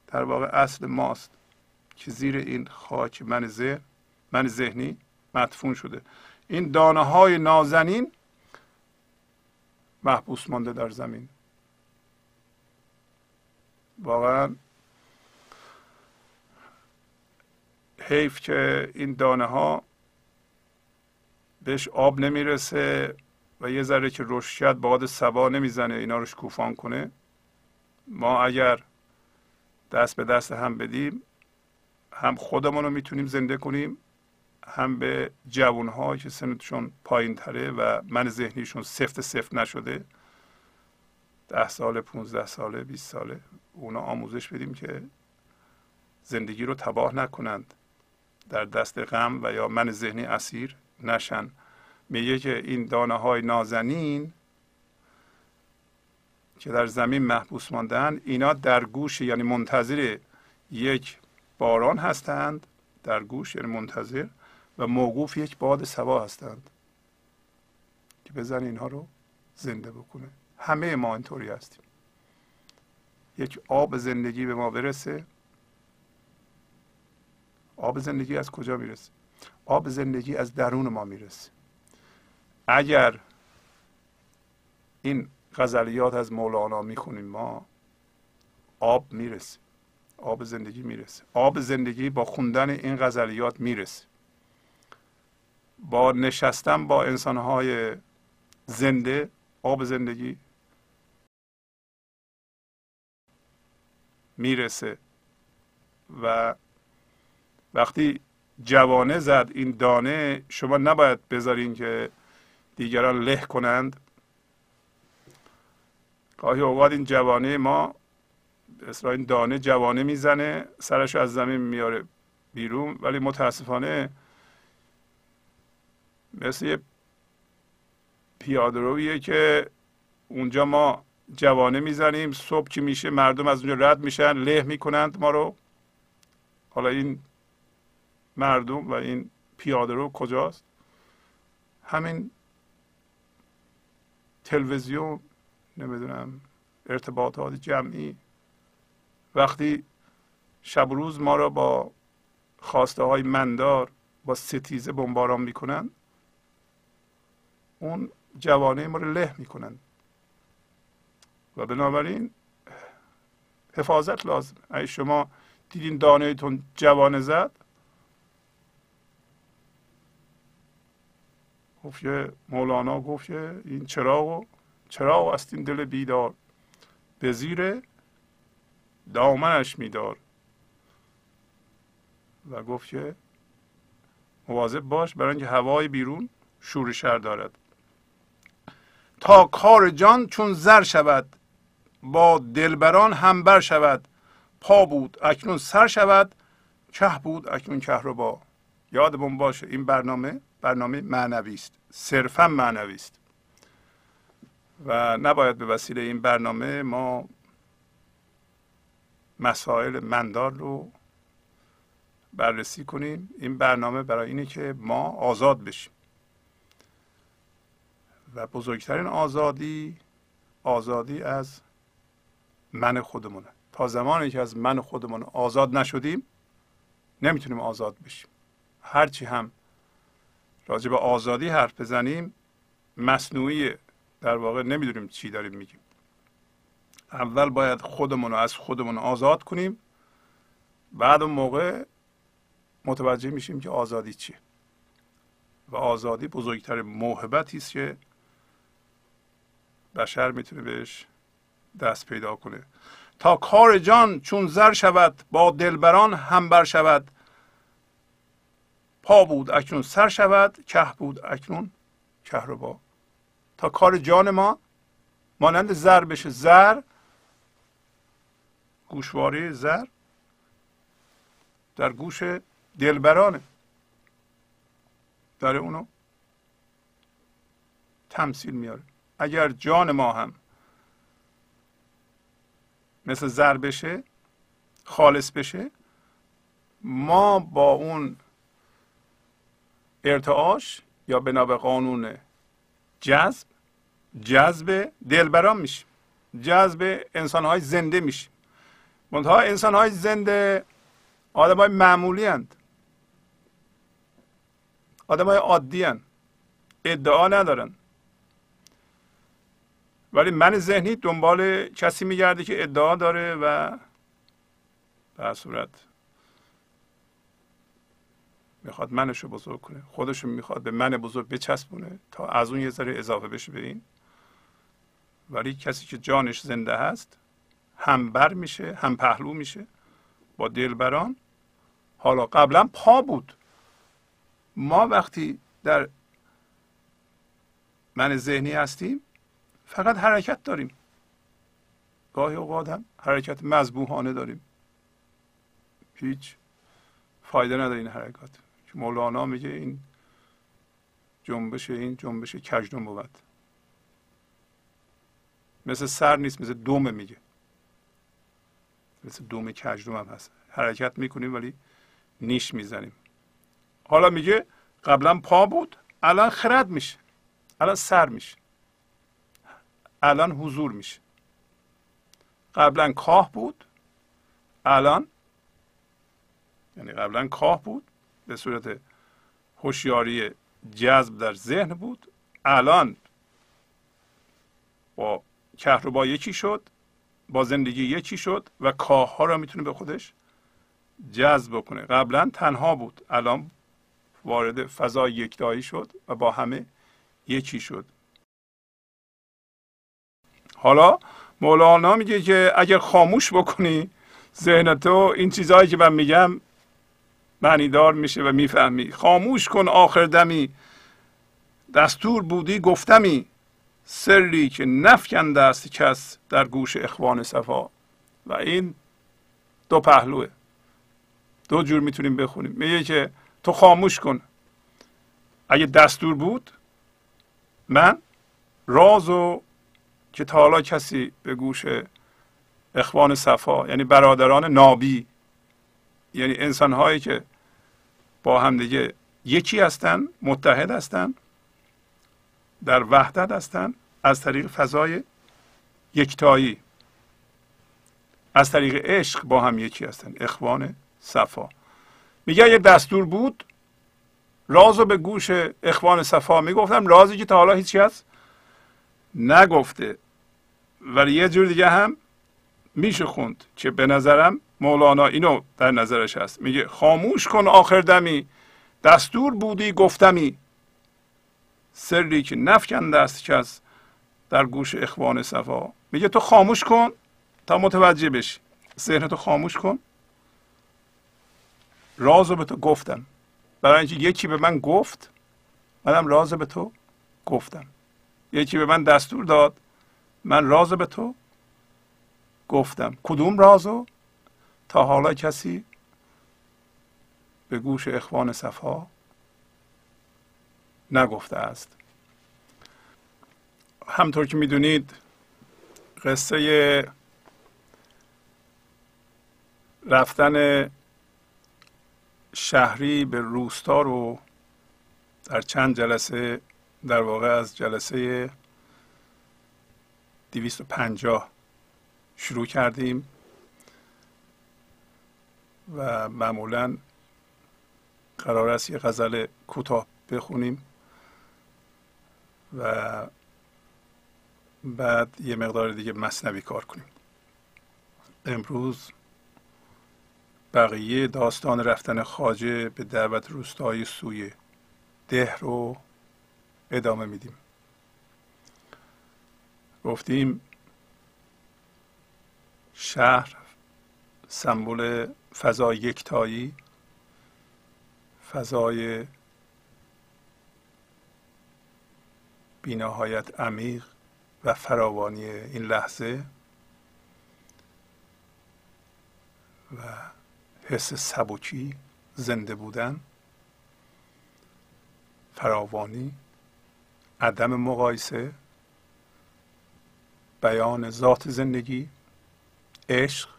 Speaker 1: در واقع اصل ماست که زیر این خاک من ذهن من ذهنی مدفون شده. این دانه های نازنین محبوس مانده در زمین. واقعا حیف که این دانه ها بهش آب نمی‌رسه و یه ذره که رشد باد سبا نمی‌زنه اینا رو شکوفان کنه ما اگر دست به دست هم بدیم هم خودمون رو می‌تونیم زنده کنیم هم به جوان ها که سنتشون پایین تره و من ذهنیشون سفت سفت نشده ده ساله 15 ساله 20 ساله اونا آموزش بدیم که زندگی رو تباه نکنند. در دست غم و یا من ذهنی اسیر نشن. میگه که این دانه های نازنین که در زمین محبوس ماندن اینا در گوش یعنی منتظر یک باران هستند. در گوش یعنی منتظر و موقوف یک باد سوا هستند. که بزن اینها رو زنده بکنه. همه ما اینطوری هستیم. یک آب زندگی به ما برسه. آب زندگی از کجا می‌رسه؟ آب زندگی از درون ما می‌رسه. اگر این غزلیات از مولانا می‌خونیم ما آب می‌رسه. آب زندگی می‌رسه. آب زندگی با خوندن این غزلیات می‌رسه. با نشستن با انسانهای زنده آب زندگی می‌رسه و وقتی جوانه زد این دانه شما نباید بذارین که دیگران له کنند. گاهی اوقات این جوانه ما اسرائیل این دانه جوانه می‌زنه سرش از زمین میاره بیرون ولی متاسفانه مثل یه پیاده که اونجا ما جوانه می‌زنیم صبح که میشه مردم از اونجا رد میشن له می‌کنند ما رو. حالا این مردم و این پیاده رو کجاست؟ همین تلویزیون نمی‌دونم ارتباطات جمعی. وقتی شب و روز ما را با خواسته های مندار با ستیزه بمباران می‌کنن اون جوانه ما رو له می‌کنن. و بنابراین حفاظت لازم. اگه شما دیدین دانه تون جوانه زد گفت مولانا گفت که این چراغ چراغ است این دل بیدار. به زیر دامنش میدار. و گفت که مواظب باش برای اینکه هوای بیرون شور شر دارد. تا کار جان چون زر شود با دلبران هم بر شود. پا بود اکنون سر شود که بود اکنون کهربا یادمون باشه این برنامه برنامه معنوی است. صرفا معنوی است. و نباید به وسیله این برنامه ما مسائل مندار رو بررسی کنیم. این برنامه برای اینه که ما آزاد بشیم. و بزرگترین آزادی آزادی از من خودمونه. تا زمانی که از من خودمون آزاد نشدیم نمی‌تونیم آزاد بشیم. هرچی هم راجع به آزادی حرف بزنیم مصنوعی در واقع نمی‌دونیم چی داریم میگیم. اول باید خودمون رو از خودمون آزاد کنیم بعد اون موقع متوجه میشیم که آزادی چیه. و آزادی بزرگترین موهبتی است که بشر می‌تونه بهش دست پیدا کنه. تا کار جان چون زر شود با دلبران هم بر شود. پا بود اکنون سر شود که بود اکنون کهربا تا کار جان ما مانند زر بشه. زر گوشواره زر در گوش دلبرانه. داره اونو تمثیل میاره. اگر جان ما هم مثل زر بشه خالص بشه ما با اون ارتعاش یا بنا به قانون جذب جذب دلبران میشیم. جذب انسان های زنده میشیم. منتها انسان های زنده آدم های معمولی هند آدم های عادی هند. ادعا ندارن. ولی من ذهنی دنبال کسی میگرده که ادعا داره و به صورت می‌خواد منش رو بزرگ کنه. خودش می‌خواد به من بزرگ بچسبونه تا از اون یه ذره اضافه بشه به این ولی کسی که جانش زنده هست هم بر میشه هم پهلو میشه. با دلبران. حالا قبلا پا بود. ما وقتی در من ذهنی هستیم فقط حرکت داریم. گاهی اوقات هم حرکت مذبوحانه داریم. هیچ فایده نداره این حرکات. که مولانا میگه این جنبش این جنبش کجدم بود. مثل سر نیست مثل دومه میگه. مثل دوم کجدم هم هست. حرکت می‌کنیم ولی نیش می‌زنیم. حالا میگه قبلا پا بود الان خرد میشه. الان سر میشه. الان حضور میشه. قبلا کاه بود الان یعنی قبلا کاه بود به صورت هوشیاری جذب در ذهن بود. الان با کهربا یکی شد با زندگی یکی شد و کاه ها را می‌تونه به خودش جذب کنه قبلا تنها بود الان وارد فضای یکتایی شد و با همه یکی شد. حالا مولانا میگه که اگر خاموش بکنی ذهن تو این چیزهایی که من میگم معنیدار میشه و می‌فهمی. خاموش کن آخر دمی. دستور بودی گفتمی. سری که نفکنده است کس در گوش اخوان صفا. و این دو پهلوه. دو جور می‌تونیم بخونیم. میگه که تو خاموش کن. اگه دستور بود من راز و که تا حالا کسی به گوش اخوان صفا یعنی برادران نابی یعنی انسان هایی که با همدیگه یکی هستن متحد هستن در وحدت هستن از طریق فضای یکتایی از طریق عشق با هم یکی هستن اخوان صفا. میگه یه دستور بود رازو به گوش اخوان صفا می‌گفتم رازی که تا حالا هیچی هست نگفته. ولی یه جور دیگه هم میشه خوند که به نظرم مولانا اینو در نظرش هست. میگه خاموش کن آخر دمی. دستور بودی گفتمی. سری که نفکنده است کس در گوش اخوان صفا. میگه تو خاموش کن تا متوجه بشی. ذهن تو خاموش کن. رازو به تو گفتم. برای اینکه یکی به من گفت منم راز به تو گفتم. یکی به من دستور داد من راز به تو گفتم. کدوم رازو؟ تا حالا کسی به گوش اخوان صفا نگفته است. همطور که می‌دونید قصه رفتن شهری به روستا رو در چند جلسه در واقع از جلسه 250 شروع کردیم. و معمولا قرار است یه غزل کوتاه بخونیم و بعد یه مقدار دیگه مصنوی کار کنیم. امروز بقیه داستان رفتن خاجه به دعوت روستایی سوی ده رو ادامه میدیم. گفتیم شهر سمبل فضای یکتایی فضای بینهایت عمیق و فراوانی این لحظه و حس سبکی زنده بودن فراوانی عدم مقایسه بیان ذات زندگی عشق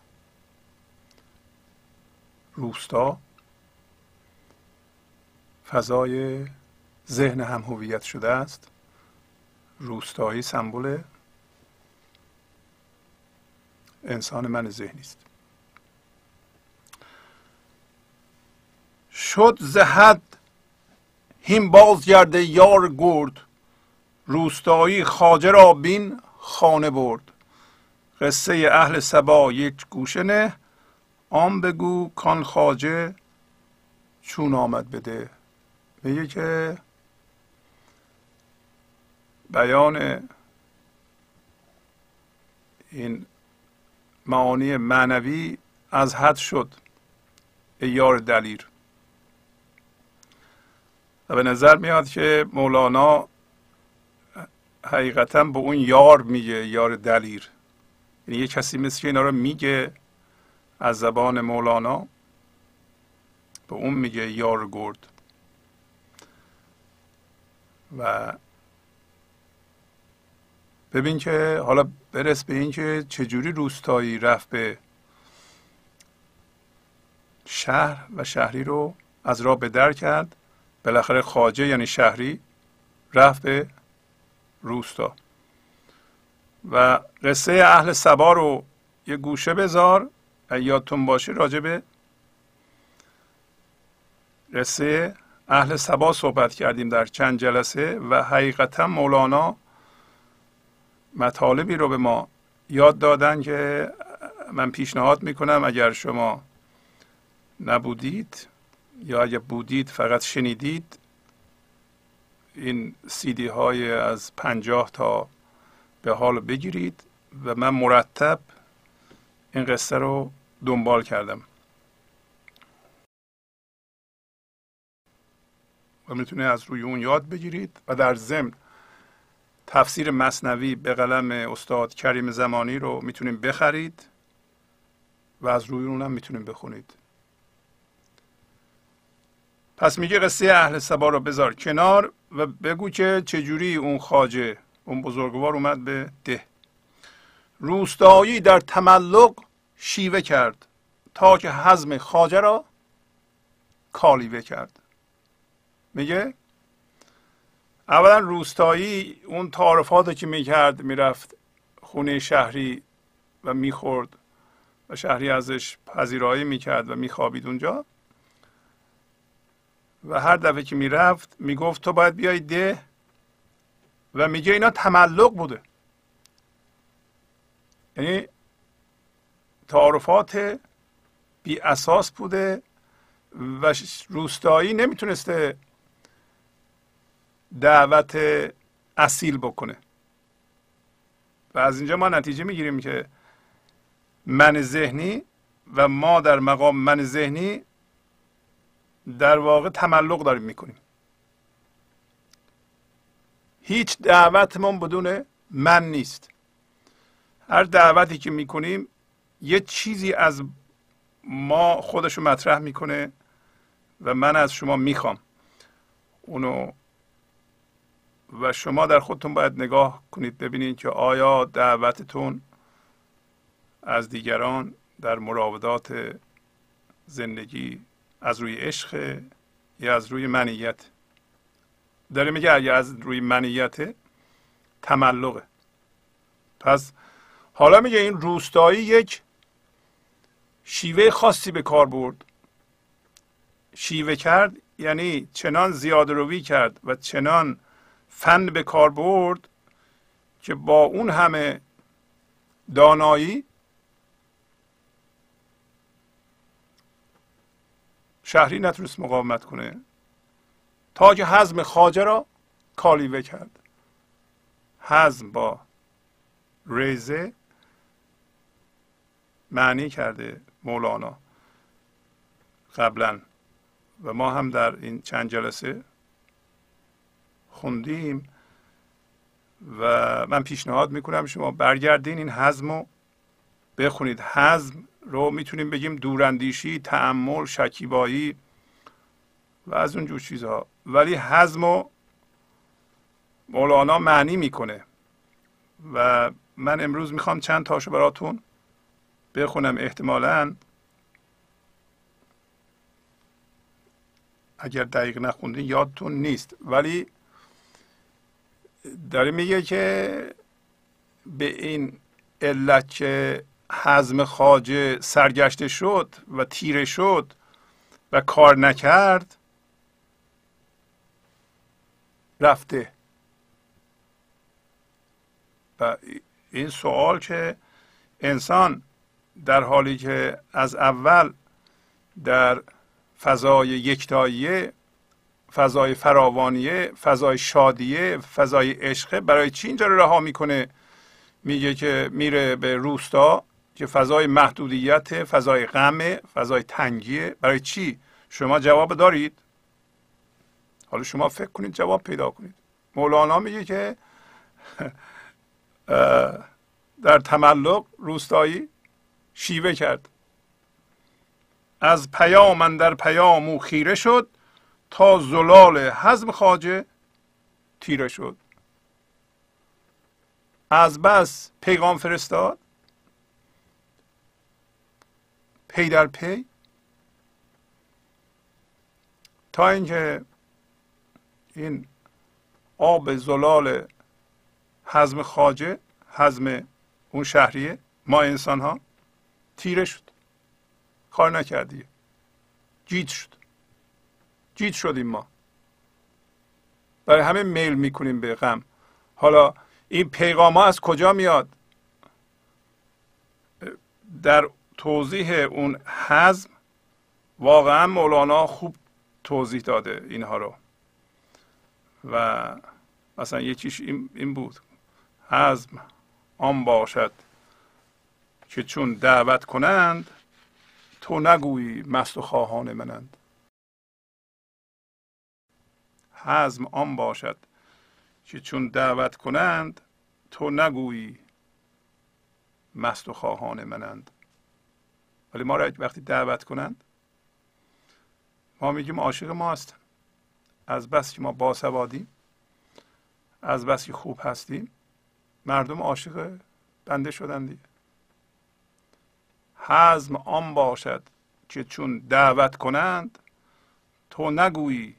Speaker 1: روستا. فضای ذهن هم هویت شده است. روستایی سمبل انسان من ذهنی است. شد زهد هیم بازگرده یار گرد. روستایی خاجه را بین خانه برد. قصه اهل سبا یک گوشه نه. آن بگو کان خاجه چون آمد بده. میگه که بیان این معانی معنوی از حد شد ای یار دلیر. و به نظر میاد که مولانا حقیقتا به اون یار میگه یار دلیر. یعنی یه کسی مثل اینا رو میگه از زبان مولانا به اون میگه یار گرد. و ببین که حالا برس به این که چجوری روستایی رفت به شهر و شهری رو از راه به در کرد. بالاخره خاجه یعنی شهری رفت به روستا. و قصه اهل سبا رو یه گوشه بذار. یادتون باشه راجبه قصه اهل سبا صحبت کردیم در چند جلسه و حقیقتا مولانا مطالبی رو به ما یاد دادن که من پیشنهاد می‌کنم اگر شما نبودید یا اگر بودید فقط شنیدید این سیدی های از پنجاه تا به حال بگیرید و من مرتب این قصه رو دنبال کردم. و می‌تونه از روی اون یاد بگیرید و در ضمن تفسیر مصنوی به قلم استاد کریم زمانی رو می‌تونیم بخرید و از روی اونم می‌تونیم بخونید. پس میگه قصه اهل سبا رو بذار کنار و بگو که چجوری اون خاجه اون بزرگوار اومد به ده. روستایی در تملق شیوه کرد تا که حزم خاجه را کالیوه کرد. میگه اولا روستایی اون تعارفات که می‌کرد می‌رفت خونه شهری و می‌خورد و شهری ازش پذیرایی می‌کرد و میخوابید اونجا. و هر دفعه که می‌رفت می‌گفت تو باید بیای ده و میگه اینا تملق بوده. یعنی تعارفات بی اساس بوده و روستایی نمی‌تونسته دعوت اصیل بکنه. و از اینجا ما نتیجه می‌گیریم که من ذهنی و ما در مقام من ذهنی در واقع تملق داریم می‌کنیم. هیچ دعوتمون بدون من نیست. هر دعوتی که می‌کنیم یه چیزی از ما خودشو مطرح می‌کنه و من از شما می‌خوام. اونو و شما در خودتون باید نگاه کنید ببینید که آیا دعوتتون از دیگران در مراودات زندگی از روی عشق یا از روی منیت؟ داره میگه اگه از روی منیت تملقه. پس حالا میگه این روستایی یک شیوه خاصی به کار برد. شیوه کرد یعنی چنان زیاد روی کرد و چنان فن به کار برد که با اون همه دانایی شهری نتونست مقاومت کنه. تا که حزم خاجه را کالیوه کرد. حزم با ریزه معنی کرده. مولانا. قبلا. و ما هم در این چند جلسه خوندیم و من پیشنهاد می‌کنم شما برگردین این حزم رو بخونید. حزم رو می‌تونیم بگیم دوراندیشی تعمل شکیبایی و از اون جور چیزها. ولی حزم و مولانا معنی می‌کنه. و من امروز می‌خوام چند تاشو براتون بخونم احتمالا. اگر دقیق نخوندین یادتون نیست. ولی داره میگه که به این علت که حزم خاجه سرگشته شد و تیره شد و کار نکرد رفته. و این سوال که انسان در حالی که از اول در فضای یکتاییه فضای فراوانیه فضای شادیه فضای عشقه برای چی اینجا رو رها می‌کنه؟ میگه که میره به روستا که فضای محدودیت فضای غم فضای تنگیه. برای چی؟ شما جواب دارید. حالا شما فکر کنید جواب پیدا کنید. مولانا میگه که در تملق روستایی شیوه کرد. از پیام در پیام او خیره شد تا زلال حزم خاجه تیره شد. از بس پیغام فرستاد. پی در پی. تا اینکه این آب زلال حزم خاجه حزم اون شهریه ما انسان ها تیره شد. کار نکردی. جیت شد. جیت شدیم ما. برای همه میل می‌کنیم به غم. حالا این پیغام ها از کجا میاد؟ در توضیح اون حزم واقعا مولانا خوب توضیح داده اینها رو. و مثلا یه چیش این بود. حزم آن باشد. که چون دعوت کنند تو نگویی مست و خواهان منند. حزم آن باشد که چون دعوت کنند تو نگویی مست و خواهان منند. ولی ما را وقتی دعوت کنند ما میگیم عاشق ما هستن. از بس که ما باسوادیم از بس که خوب هستیم مردم عاشق بنده شدن دیگه. حزم آن باشد که چون دعوت کنند تو نگویی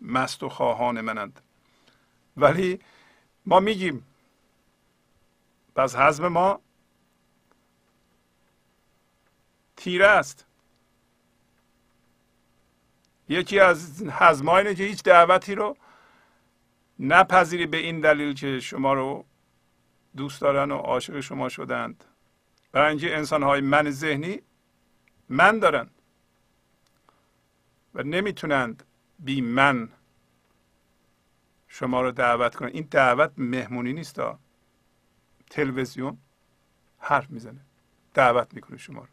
Speaker 1: مست و خواهان منند. ولی ما میگیم پس حزم ما تیره است. یکی از حزمها اینه که هیچ دعوتی رو نپذیری به این دلیل که شما رو دوست دارن و عاشق شما شدند. برای اینکه انسان های من ذهنی من دارن و نمی‌تونند بی من شما رو دعوت کنن این دعوت مهمونی نیست تلویزیون حرف می‌زنه دعوت می‌کنه شما رو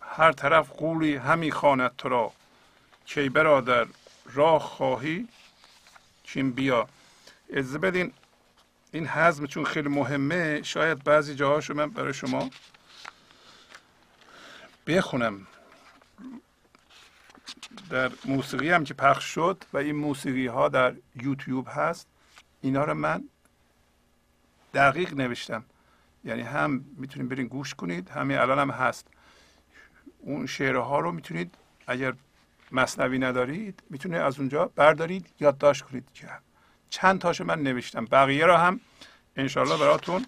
Speaker 1: هر طرف قولی همی خواند تو را کی برادر راه خواهی چین بیا اجازه بدین این حزم چون خیلی مهمه شاید بعضی جاهاشو من برای شما بخونم. در موسیقی هم که پخش شد و این موسیقی ها در یوتیوب هست اینا رو من دقیق نوشتم. یعنی هم می‌تونید برین گوش کنید همین الان هم هست. اون شعرها رو می‌تونید اگر مصنوی ندارید می‌تونید از اونجا بردارید یادداشت کنید که چند تاشو من نوشتم. بقیه رو هم انشالله براتون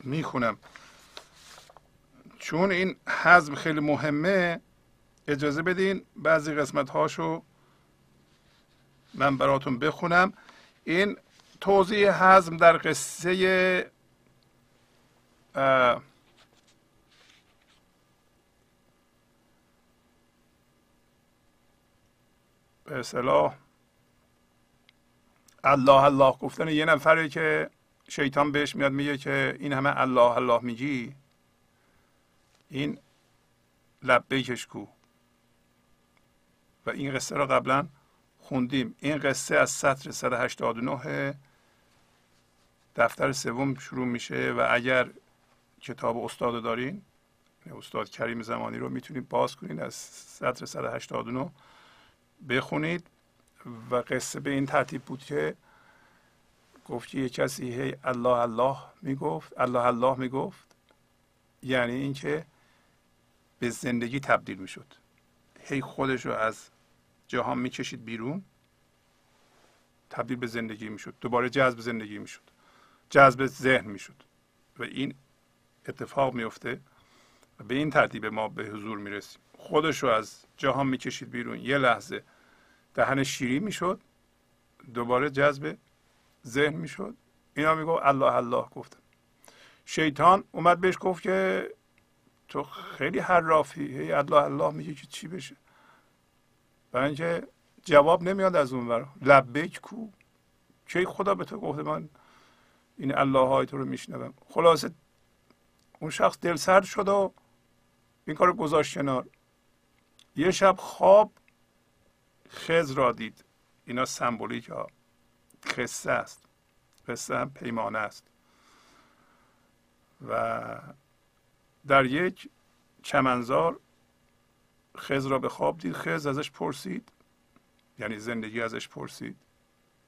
Speaker 1: می‌خونم. چون این حزم خیلی مهمه اجازه بدین بعضی قسمت هاشو من براتون بخونم. این توضیح حزم در قصه به اصطلاح. الله الله گفتن یه نفره که شیطان بهش میاد میگه که این همه الله الله میگی؟ این لبیکش کو. و این قصه را قبلا خوندیم. این قصه از سطر 189 دفتر سوم شروع میشه و اگر کتاب استاد دارین استاد کریم زمانی رو می‌تونید باز کنید از سطر 189 بخونید. و قصه به این ترتیب بود که گفت یه کسی هی الله الله می‌گفت الله الله می‌گفت. یعنی اینکه به زندگی تبدیل می‌شد. هی خودش رو از جهان می‌کشید بیرون تبدیل به زندگی می‌شد. دوباره جذب زندگی می‌شد. جذب ذهن می‌شد. و این اتفاق میفته و به این ترتیب ما به حضور می‌رسیم. خودش رو از جهان می‌کشید بیرون. یه لحظه. دهن شیری می‌شد. دوباره جذب ذهن می‌شد. اینا میگو الله الله گفتن. شیطان اومد بهش گفت که تو خیلی حرافی. هی الله الله میگه که چی بشه. برای اینکه جواب نمیاد از اون ور. لبیک کو. کی خدا به تو گفته من این الله های تو رو میشنوم. خلاصه اون شخص دل سرد شد و این کار گذاشت کنار. یه شب خواب خز را دید. اینا سمبولیک ها. قصه است. قصه هم پیمانه است. و در یک چمنزار خز را به خواب دید. خز ازش پرسید. یعنی زندگی ازش پرسید.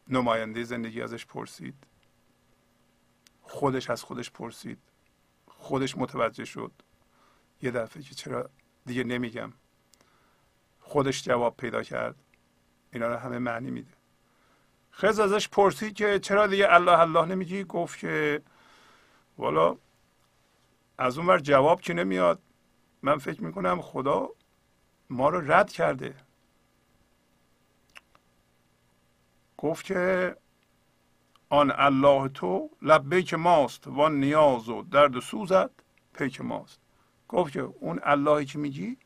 Speaker 1: نماینده زندگی ازش پرسید. خودش از خودش پرسید. خودش متوجه شد. یه دفعه که چرا دیگه نمیگم. خودش جواب پیدا کرد. اینا رو همه معنی میده. خز ازش پرسید که چرا دیگه الله الله نمیگی؟ گفت که والا از اون ور جواب که نمیاد من فکر می‌کنم خدا ما رو رد کرده. گفت که آن الله تو لبیک ماست و نیاز و درد و سوزت پیک ماست. گفت که اون اللهی که میگی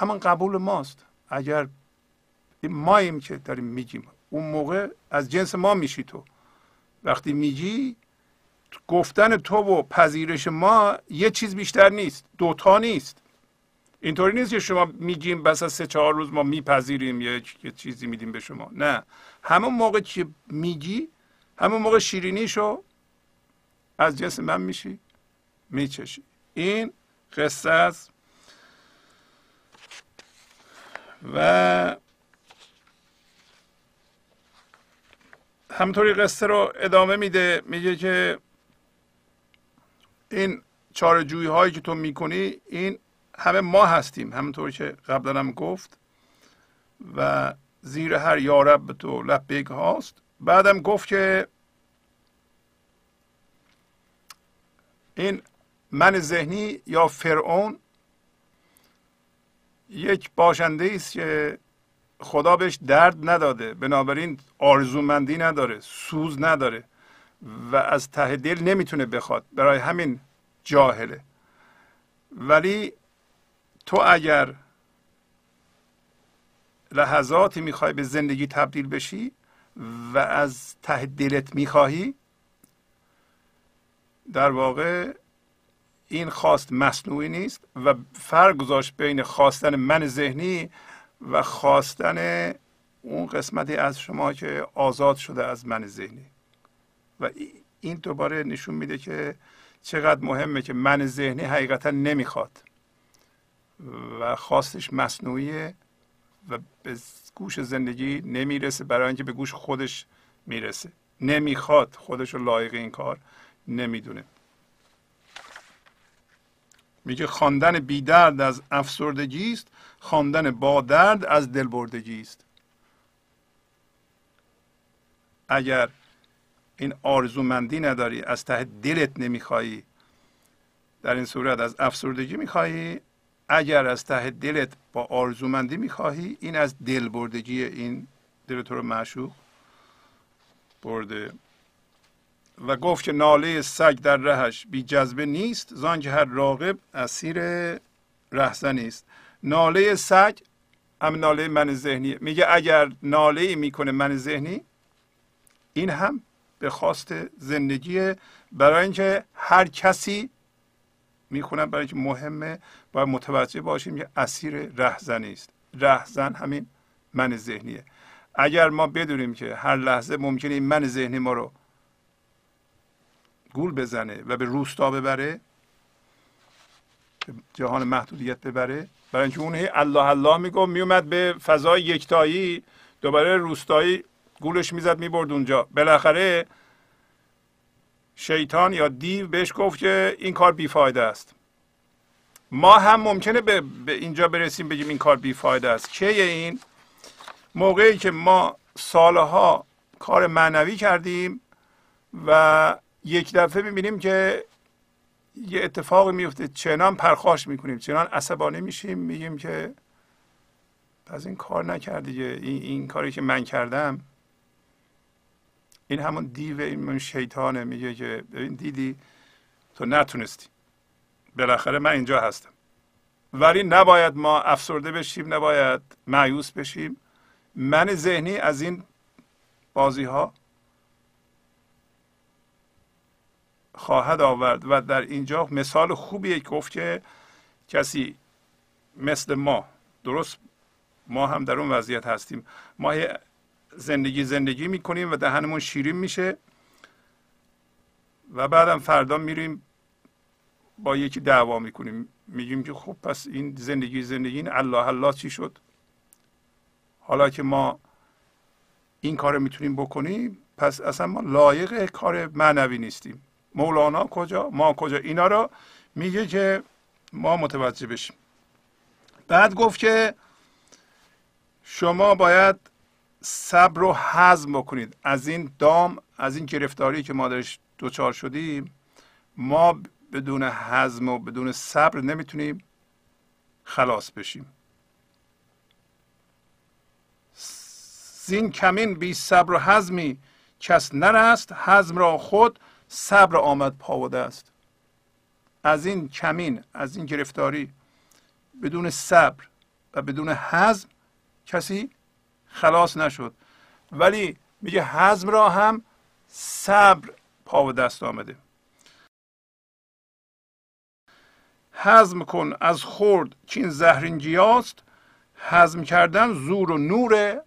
Speaker 1: همان قبول ماست. اگر ماییم که داریم میگیم. اون موقع از جنس ما میشی تو. وقتی میگی گفتن تو و پذیرش ما یه چیز بیشتر نیست. دوتا نیست. اینطوری نیست که شما میگیم بس از سه چهار روز ما میپذیریم یه چیزی میدیم به شما. نه. همون موقع که میگی همون موقع شیرینیشو از جنس من میشی میچشی. این قصه است و همطوری قصه رو ادامه میده. میگه که این چارجویی هایی که تو می‌کنی این همه ما هستیم. همونطور که قبلا هم گفت. و زیر هر یارب تو لبیک هاست. بعدم گفت که این من ذهنی یا فرعون یک باشنده است که خدا بهش درد نداده. بنابراین آرزومندی نداره سوز نداره و از ته دل نمی‌تونه بخواد. برای همین جاهله. ولی تو اگر لحظاتی می‌خوای به زندگی تبدیل بشی و از ته دلت می‌خواهی در واقع این خواست مصنوعی نیست و فرق گذاشت بین خواستن من ذهنی و خواستن اون قسمتی از شما که آزاد شده از من ذهنی. و این دوباره نشون میده که چقدر مهمه که من ذهنی حقیقتا نمی‌خواد. و خواستش مصنوعیه و به گوش زندگی نمی‌رسه برای اینکه به گوش خودش می‌رسه. نمی‌خواد خودش رو لایق این کار نمی‌دونه. میگه خواندن بی درد از افسردگی است خواندن با درد از دلبردگی است. اگر این آرزومندی نداری از ته دلت نمیخوایی در این صورت از افسردگی میخوایی. اگر از ته دلت با آرزومندی می‌خواهی این از دل بردگی این دل رو معشوق برده. و گفت که ناله سگ در رهش بی جذبه نیست زان که هر راقب اسیر رهزن نیست ناله سگ هم ناله من ذهنی. میگه اگر ناله می‌کنه من ذهنی این هم به خواست زندگی برای اینکه هر کسی می‌خونم برای اینکه مهمه باید متوجه باشیم که اسیر رهزنی است. رهزن همین من ذهنیه. اگر ما بدونیم که هر لحظه ممکنه این من ذهنی ما رو گول بزنه و به روستا ببره جهان محدودیت ببره. برای اینکه اون الله الله می‌گفت میومد به فضای یکتایی دوباره روستایی گولش می‌زد می‌برد اونجا. بالاخره شیطان یا دیو بهش گفت که این کار بیفایده است. ما هم ممکنه به, به اینجا برسیم بگیم این کار بیفایده است. چه این؟ موقعی که ما سالها کار معنوی کردیم و یک دفعه می‌بینیم که یه اتفاقی میفته چنان پرخاش می‌کنیم چنان عصبانی میشیم میگیم که پس این کار نکردی این, این کاری که من کردم این همون دیو این شیطانه. میگه که ببین دیدی؟ تو نتونستی. بالاخره من اینجا هستم. ولی نباید ما افسرده بشیم نباید معیوس بشیم. من ذهنی از این بازی ها خواهد آورد و در اینجا مثال خوبیه گفت که کسی مثل ما درست ما هم در اون وضعیت هستیم. ما زندگی زندگی می‌کنیم و دهنمون شیرین میشه و بعدم فردا میریم با یکی دعوا می‌کنیم. میگیم که خب پس این زندگی زندگی این الله الله چی شد؟ حالا که ما این کار می‌تونیم بکنیم پس اصلا ما لایق کار معنوی نیستیم. مولانا کجا؟ ما کجا؟ اینا رو میگه که ما متوجه بشیم. بعد گفت که شما باید صبر رو حزم بکنید. از این دام از این گرفتاری که ما درش دوچار شدیم ما بدون حزم و بدون صبر نمی‌تونیم خلاص بشیم. زین کمین بی صبر و حزمی کس نرست حزم را خود صبر آمد پاوده است. از این کمین از این گرفتاری بدون صبر و بدون حزم کسی خلاص نشد. ولی میگه حزم را هم صبر پا و دست آمده. حزم کن از خورد این زهرین گیاست حزم کردن زور و نور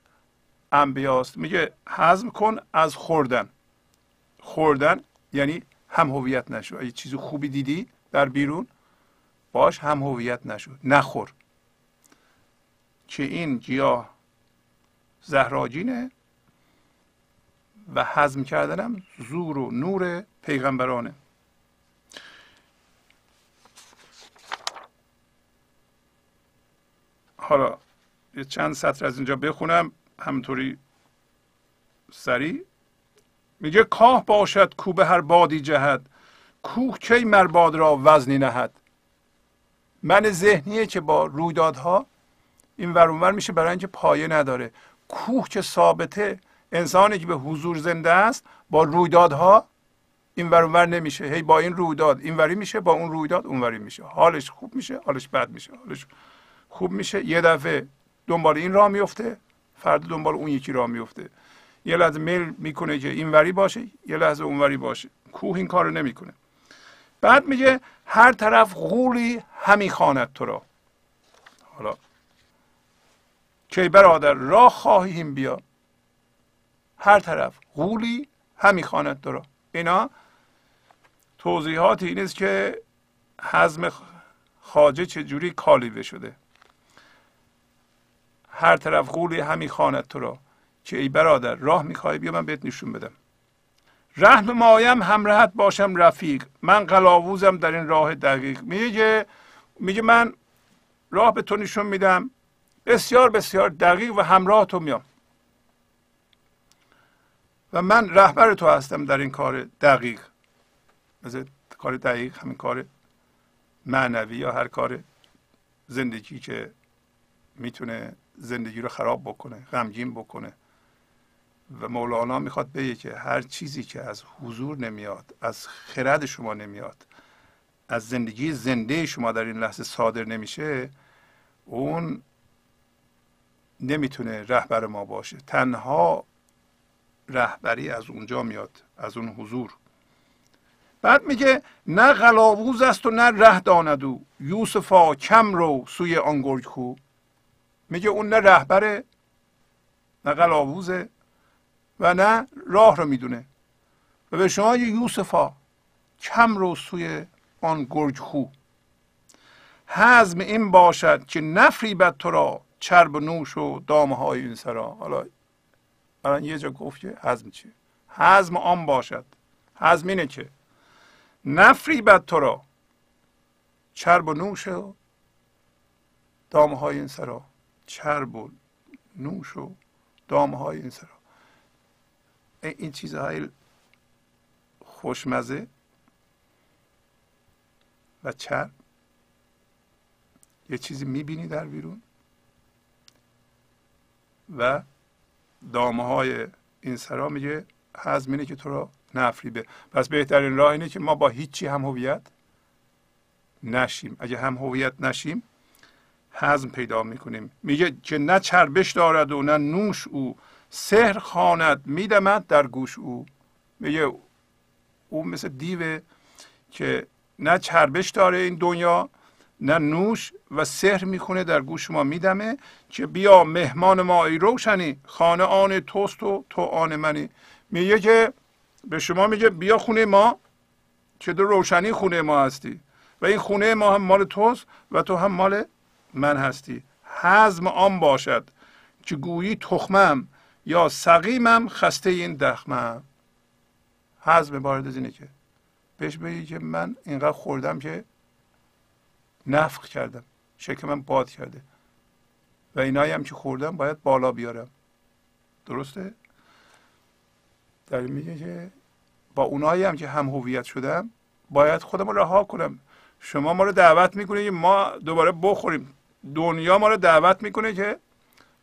Speaker 1: انبیاست. میگه حزم کن از خوردن. خوردن یعنی هم هویت نشو. اگه چیز خوبی دیدی در بیرون باش هم هویت نشو. نخور. که این گیاه زهراجینه و حزم کردنم زور و نور پیغمبرانه. حالا یه چند سطر از اینجا بخونم. همطوری سریع. میگه کاه باشد کو هر بادی جهد کوه کی مرباد را وزنی نهد. من ذهنیه که با رویدادها این ورونور میشه برای اینکه پایه نداره. کوه که ثابته انسانی که به حضور زنده است با رویدادها این ور نمیشه. هی با این رویداد این وری میشه با اون رویداد اونوری میشه. حالش خوب میشه حالش بد میشه حالش خوب میشه. یه دفعه دنبال این راه میفته فرد دنبال اون یکی راه میفته. یه لحظه میل می‌کنه که این وری باشه یه لحظه اونوری باشه. کوه این کارو نمی‌کنه. بعد میگه هر طرف غولی همی خواند تو را. حالا که برادر راه خواهیم بیا. هر طرف غولی همی خواند تو را. اینا توضیحات این است که حزم خاجه چجوری کالیوه شده. هر طرف غولی همی خواند تو را. که ای برادر راه می‌خوای؟ بیا من بهت نشون بدم. رحم مایم همراهت باشم رفیق. من قلاووزم در این راه دقیق. میگه میگه من راه به تو نشون میدم. بسیار بسیار دقیق و همراه تو میام و من رهبر تو هستم در این کار دقیق. مثل کار دقیق همین کار معنوی یا هر کار زندگی که می‌تونه زندگی رو خراب بکنه غمگین بکنه. و مولانا می‌خواد بگه که هر چیزی که از حضور نمیاد از خرد شما نمیاد از زندگی زنده شما در این لحظه صادر نمیشه اون نمی‌تونه رهبر ما باشه. تنها رهبری از اونجا میاد از اون حضور. بعد میگه نه غلاووز است و نه ره داند او یوسفا کم رو سوی آن میگه اون نه رهبره نه غلاووزه. و نه راه رو می‌دونه. و به شما یوسفا کم رو سوی آن گرگ خو. حزم این باشد که نفری بد تو را چرب نوش و دامه های این سرا. حالا الان یه جا گفت که حزم چیه؟ حزم آن باشد. حزم اینه که نفری بد تو را چرب و نوش و دامه های این سرا. چرب و نوش و دامه های این سرا. این چیزهای خوشمزه و چرب. یه چیزی می‌بینی در بیرون و دامه های این سرا میگه حزم اینه که تو را نفریبه پس بهترین راه اینه که ما با هیچی هم هویت نشیم. اگه هم هویت نشیم حزم پیدا می‌کنیم. میگه که نه چربش دارد و نه نوش او. سحر خواند میدمد در گوش او. میگه او مثل دیوه که نه چربش داره این دنیا نه نوش و سحر می‌خونه در گوش ما میدمه که بیا مهمان ما ای روشنی خانه آن توست و تو آن منی. میگه که به شما میگه بیا خونه ما که در روشنی خونه ما هستی. و این خونه ما هم مال توست و تو هم مال من هستی. حزم آن باشد که گویی تخمم. یا سقیمم خسته این دخمم. حزم بارد از اینه که بهش بگی که من اینقدر خوردم که نفخ کردم. شکمم باد کرده. و اینایی هم که خوردم باید بالا بیارم. درسته؟ در میگه که با اونایی هم که هم هویت شدم باید خودم رها کنم. شما ما رو دعوت می‌کنه که ما دوباره بخوریم. دنیا ما رو دعوت می‌کنه که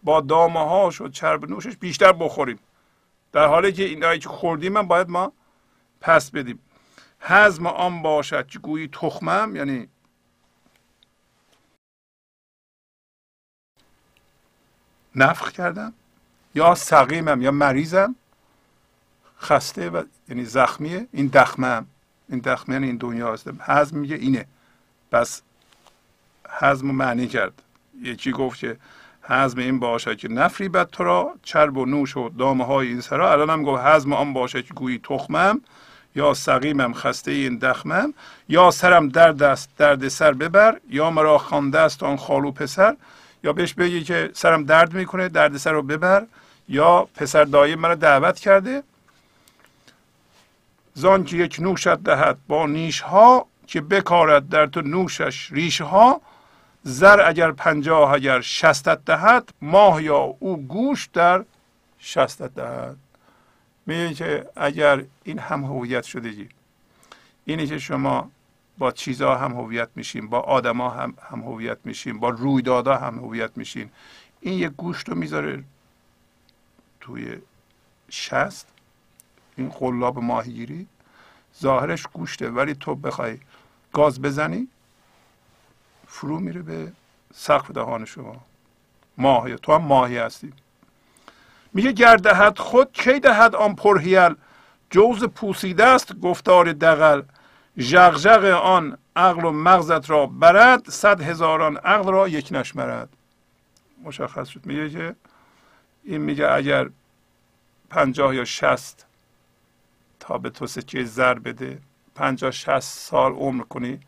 Speaker 1: با دامه هاش و چرب نوشش بیشتر بخوریم. در حالی که اینایی که خوردیم من باید ما پس بدیم. حزم آن باشد که گویی تخمم یعنی نفخ کردم یا سقیمم یا مریضم. خسته و یعنی زخمیه. این دخمم. این دخمه یعنی این دنیا هستم حزم میگه اینه. پس حزم معنی کرد. یکی گفت که حزم این باشد که نفری بد تو را چرب و نوش و دامه های این سرا. الان هم گفت حزم آن باشد که گویی تخمم یا سقیمم خسته این دخمم. یا سرم درد است درد سر ببر. یا مرا خوانده است آن خالو پسر. یا بهش بگی که سرم درد می‌کنه درد سر رو ببر. یا پسر دایی مرا دعوت کرده. زان که یک نوشت دهد با نیش ها که بکارد در تو نوشش ریش ها زر اگر پنجاه اگر شستت دهد ماه یا او گوش در شستت دهد. میگه که اگر این هم هویت شدگی اینه که شما با چیزها هم هویت میشین با آدما هم هم هویت میشین با رویدادها هم هویت میشین. این یک گوشت رو می‌ذاره توی شست. این قلاب ماهیگیری. ظاهرش گوشته ولی تو بخوای گاز بزنی فرو میره به سقف دهان شما. ماهی تو هم ماهی هستی. میگه گردهد خود کی دهد آن پرهیل جوز پوسیده است گفتار دقل جغجغ آن عقل و مغزت را برد صد هزاران عقل را یک نشمرد. مشخص شد. میگه که این میگه اگر پنجاه یا شست تا به تو سکه زر بده پنجاه شست سال عمر کنی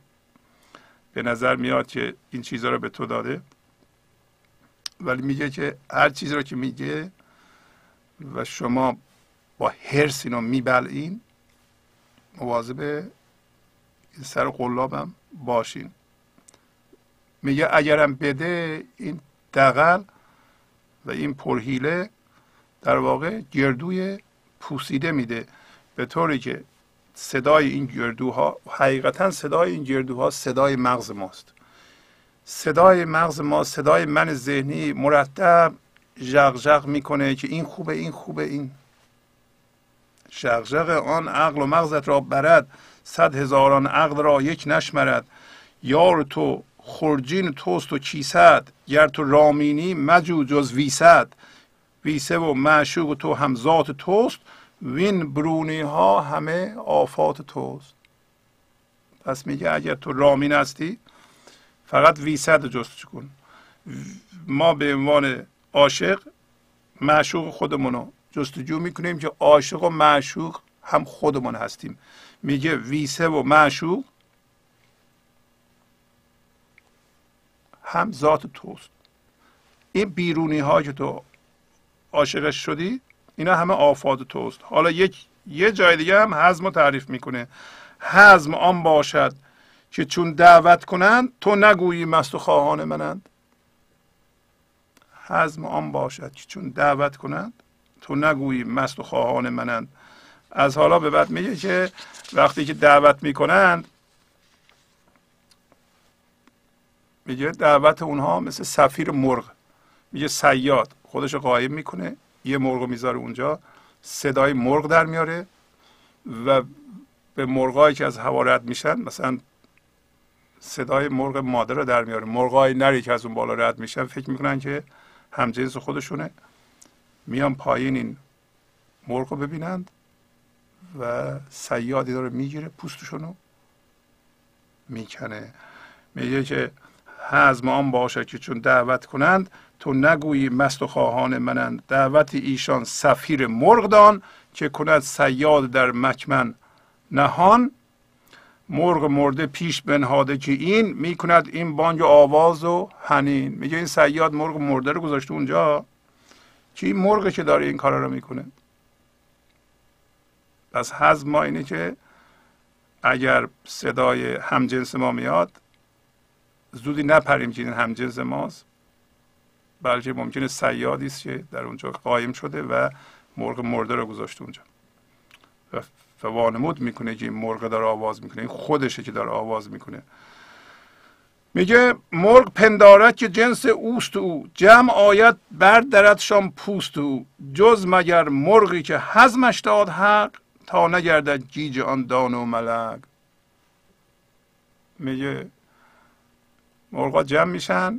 Speaker 1: به نظر میاد که این چیزها رو به تو داده. ولی میگه که هر چیزی رو که میگه و شما با هرس اینو میبلعین مواظب این سر قلابم باشین. میگه اگرم بده این دقل و این پرهیله در واقع گردوی پوسیده میده. به طوری که صدای این گردوها حقیقتا صدای این گردوها صدای مغز ماست. صدای مغز ما صدای من ذهنی مرتب ژغ می‌کنه که این خوبه این خوبه این. ژغ آن عقل و مغزت را برد صد هزاران عقل را یک نشمرد. یار تو خرجین توست و کیسد گر تو رامینی مجو جز ویسد. ویسه و معشوق تو هم ذات توست وین برونی ها همه آفات توست. پس میگه اگر تو رامین هستی فقط ویسد جستجو کن. ما به عنوان عاشق معشوق خودمونو جستجو می‌کنیم که عاشق و معشوق هم خودمون هستیم. میگه ویسه و معشوق هم ذات توست. این بیرونی ها که تو عاشقش شدی اینا همه آفاد توست. حالا یک یه جای دیگه هم حزم رو تعریف می‌کنه. حزم آن باشد که چون دعوت کنند تو نگویی مست و خواهان منند. حزم آن باشد که چون دعوت کنند تو نگویی مست و خواهان منند. از حالا به بعد میگه که وقتی که دعوت می‌کنند میگه دعوت اونها مثل سفیر مرغ. میگه سیاد. خودش قایم می‌کنه. یه مرغ می‌ذاره اونجا صدای مرغ در میاره و به مرغایی که از هوا رد میشن مثلا صدای مرغ مادر رو در میاره. مرغای نری که از اون بالا رد میشن فکر می‌کنن که همجنس خودشونه. میان پایین این مرغ رو ببینند و سیادی داره می‌گیره پوستشونو می‌کنه. میگه که حزم آن باشه که چون دعوت کنند تو نگویی مست و خواهان منند. دعوت ایشان سفیر مرغدان که کند سیاد در مکمن نهان. مرغ مرده پیش بنهاده که این می‌کند این بانگ آواز و هنین. میگه این سیاد مرغ مرده رو گذاشته اونجا. که این مرغ که داره این کارا رو می‌کنه. پس حزم ما اینه که اگر صدای همجنس ما میاد زودی نپریم که این همجنس ماست. بلکه ممکنه سیادی است که در اونجا قایم شده و مرغ مرده رو گذاشته اونجا. و وانمود می‌کنه که این مرغ داره آواز می‌کنه. این خودشه که داره آواز می‌کنه. میگه مرغ پندارد که جنس اوست او. جمع آید بردردشان پوست او. جز مگر مرغی که حزمش داد حق تا نگردد گیج آن دان و ملک. میگه مرغا جمع میشن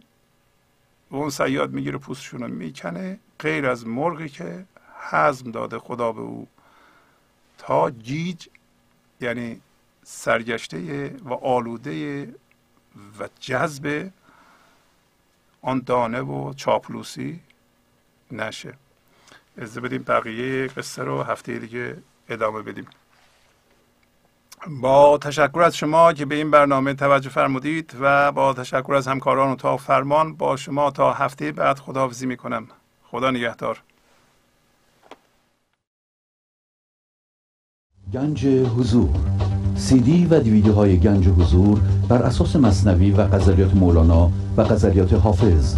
Speaker 1: و اون سیاد می‌گیره پوستشون رو می‌کنه غیر از مرغی که حزم داده خدا به او. تا گیج یعنی سرگشته و آلوده و جذب آن دانه و چاپلوسی نشه. از بدیم بقیه قصه رو هفته دیگه ادامه بدیم. با تشکر از شما که به این برنامه توجه فرمودید و با تشکر از همکاران و تا فرمان با شما تا هفته بعد خداحافظی می کنم خدا نگهدار.
Speaker 2: گنج حضور. سی دی و دیویدیو های گنج حضور بر اساس مصنوی و غزلیات مولانا و غزلیات حافظ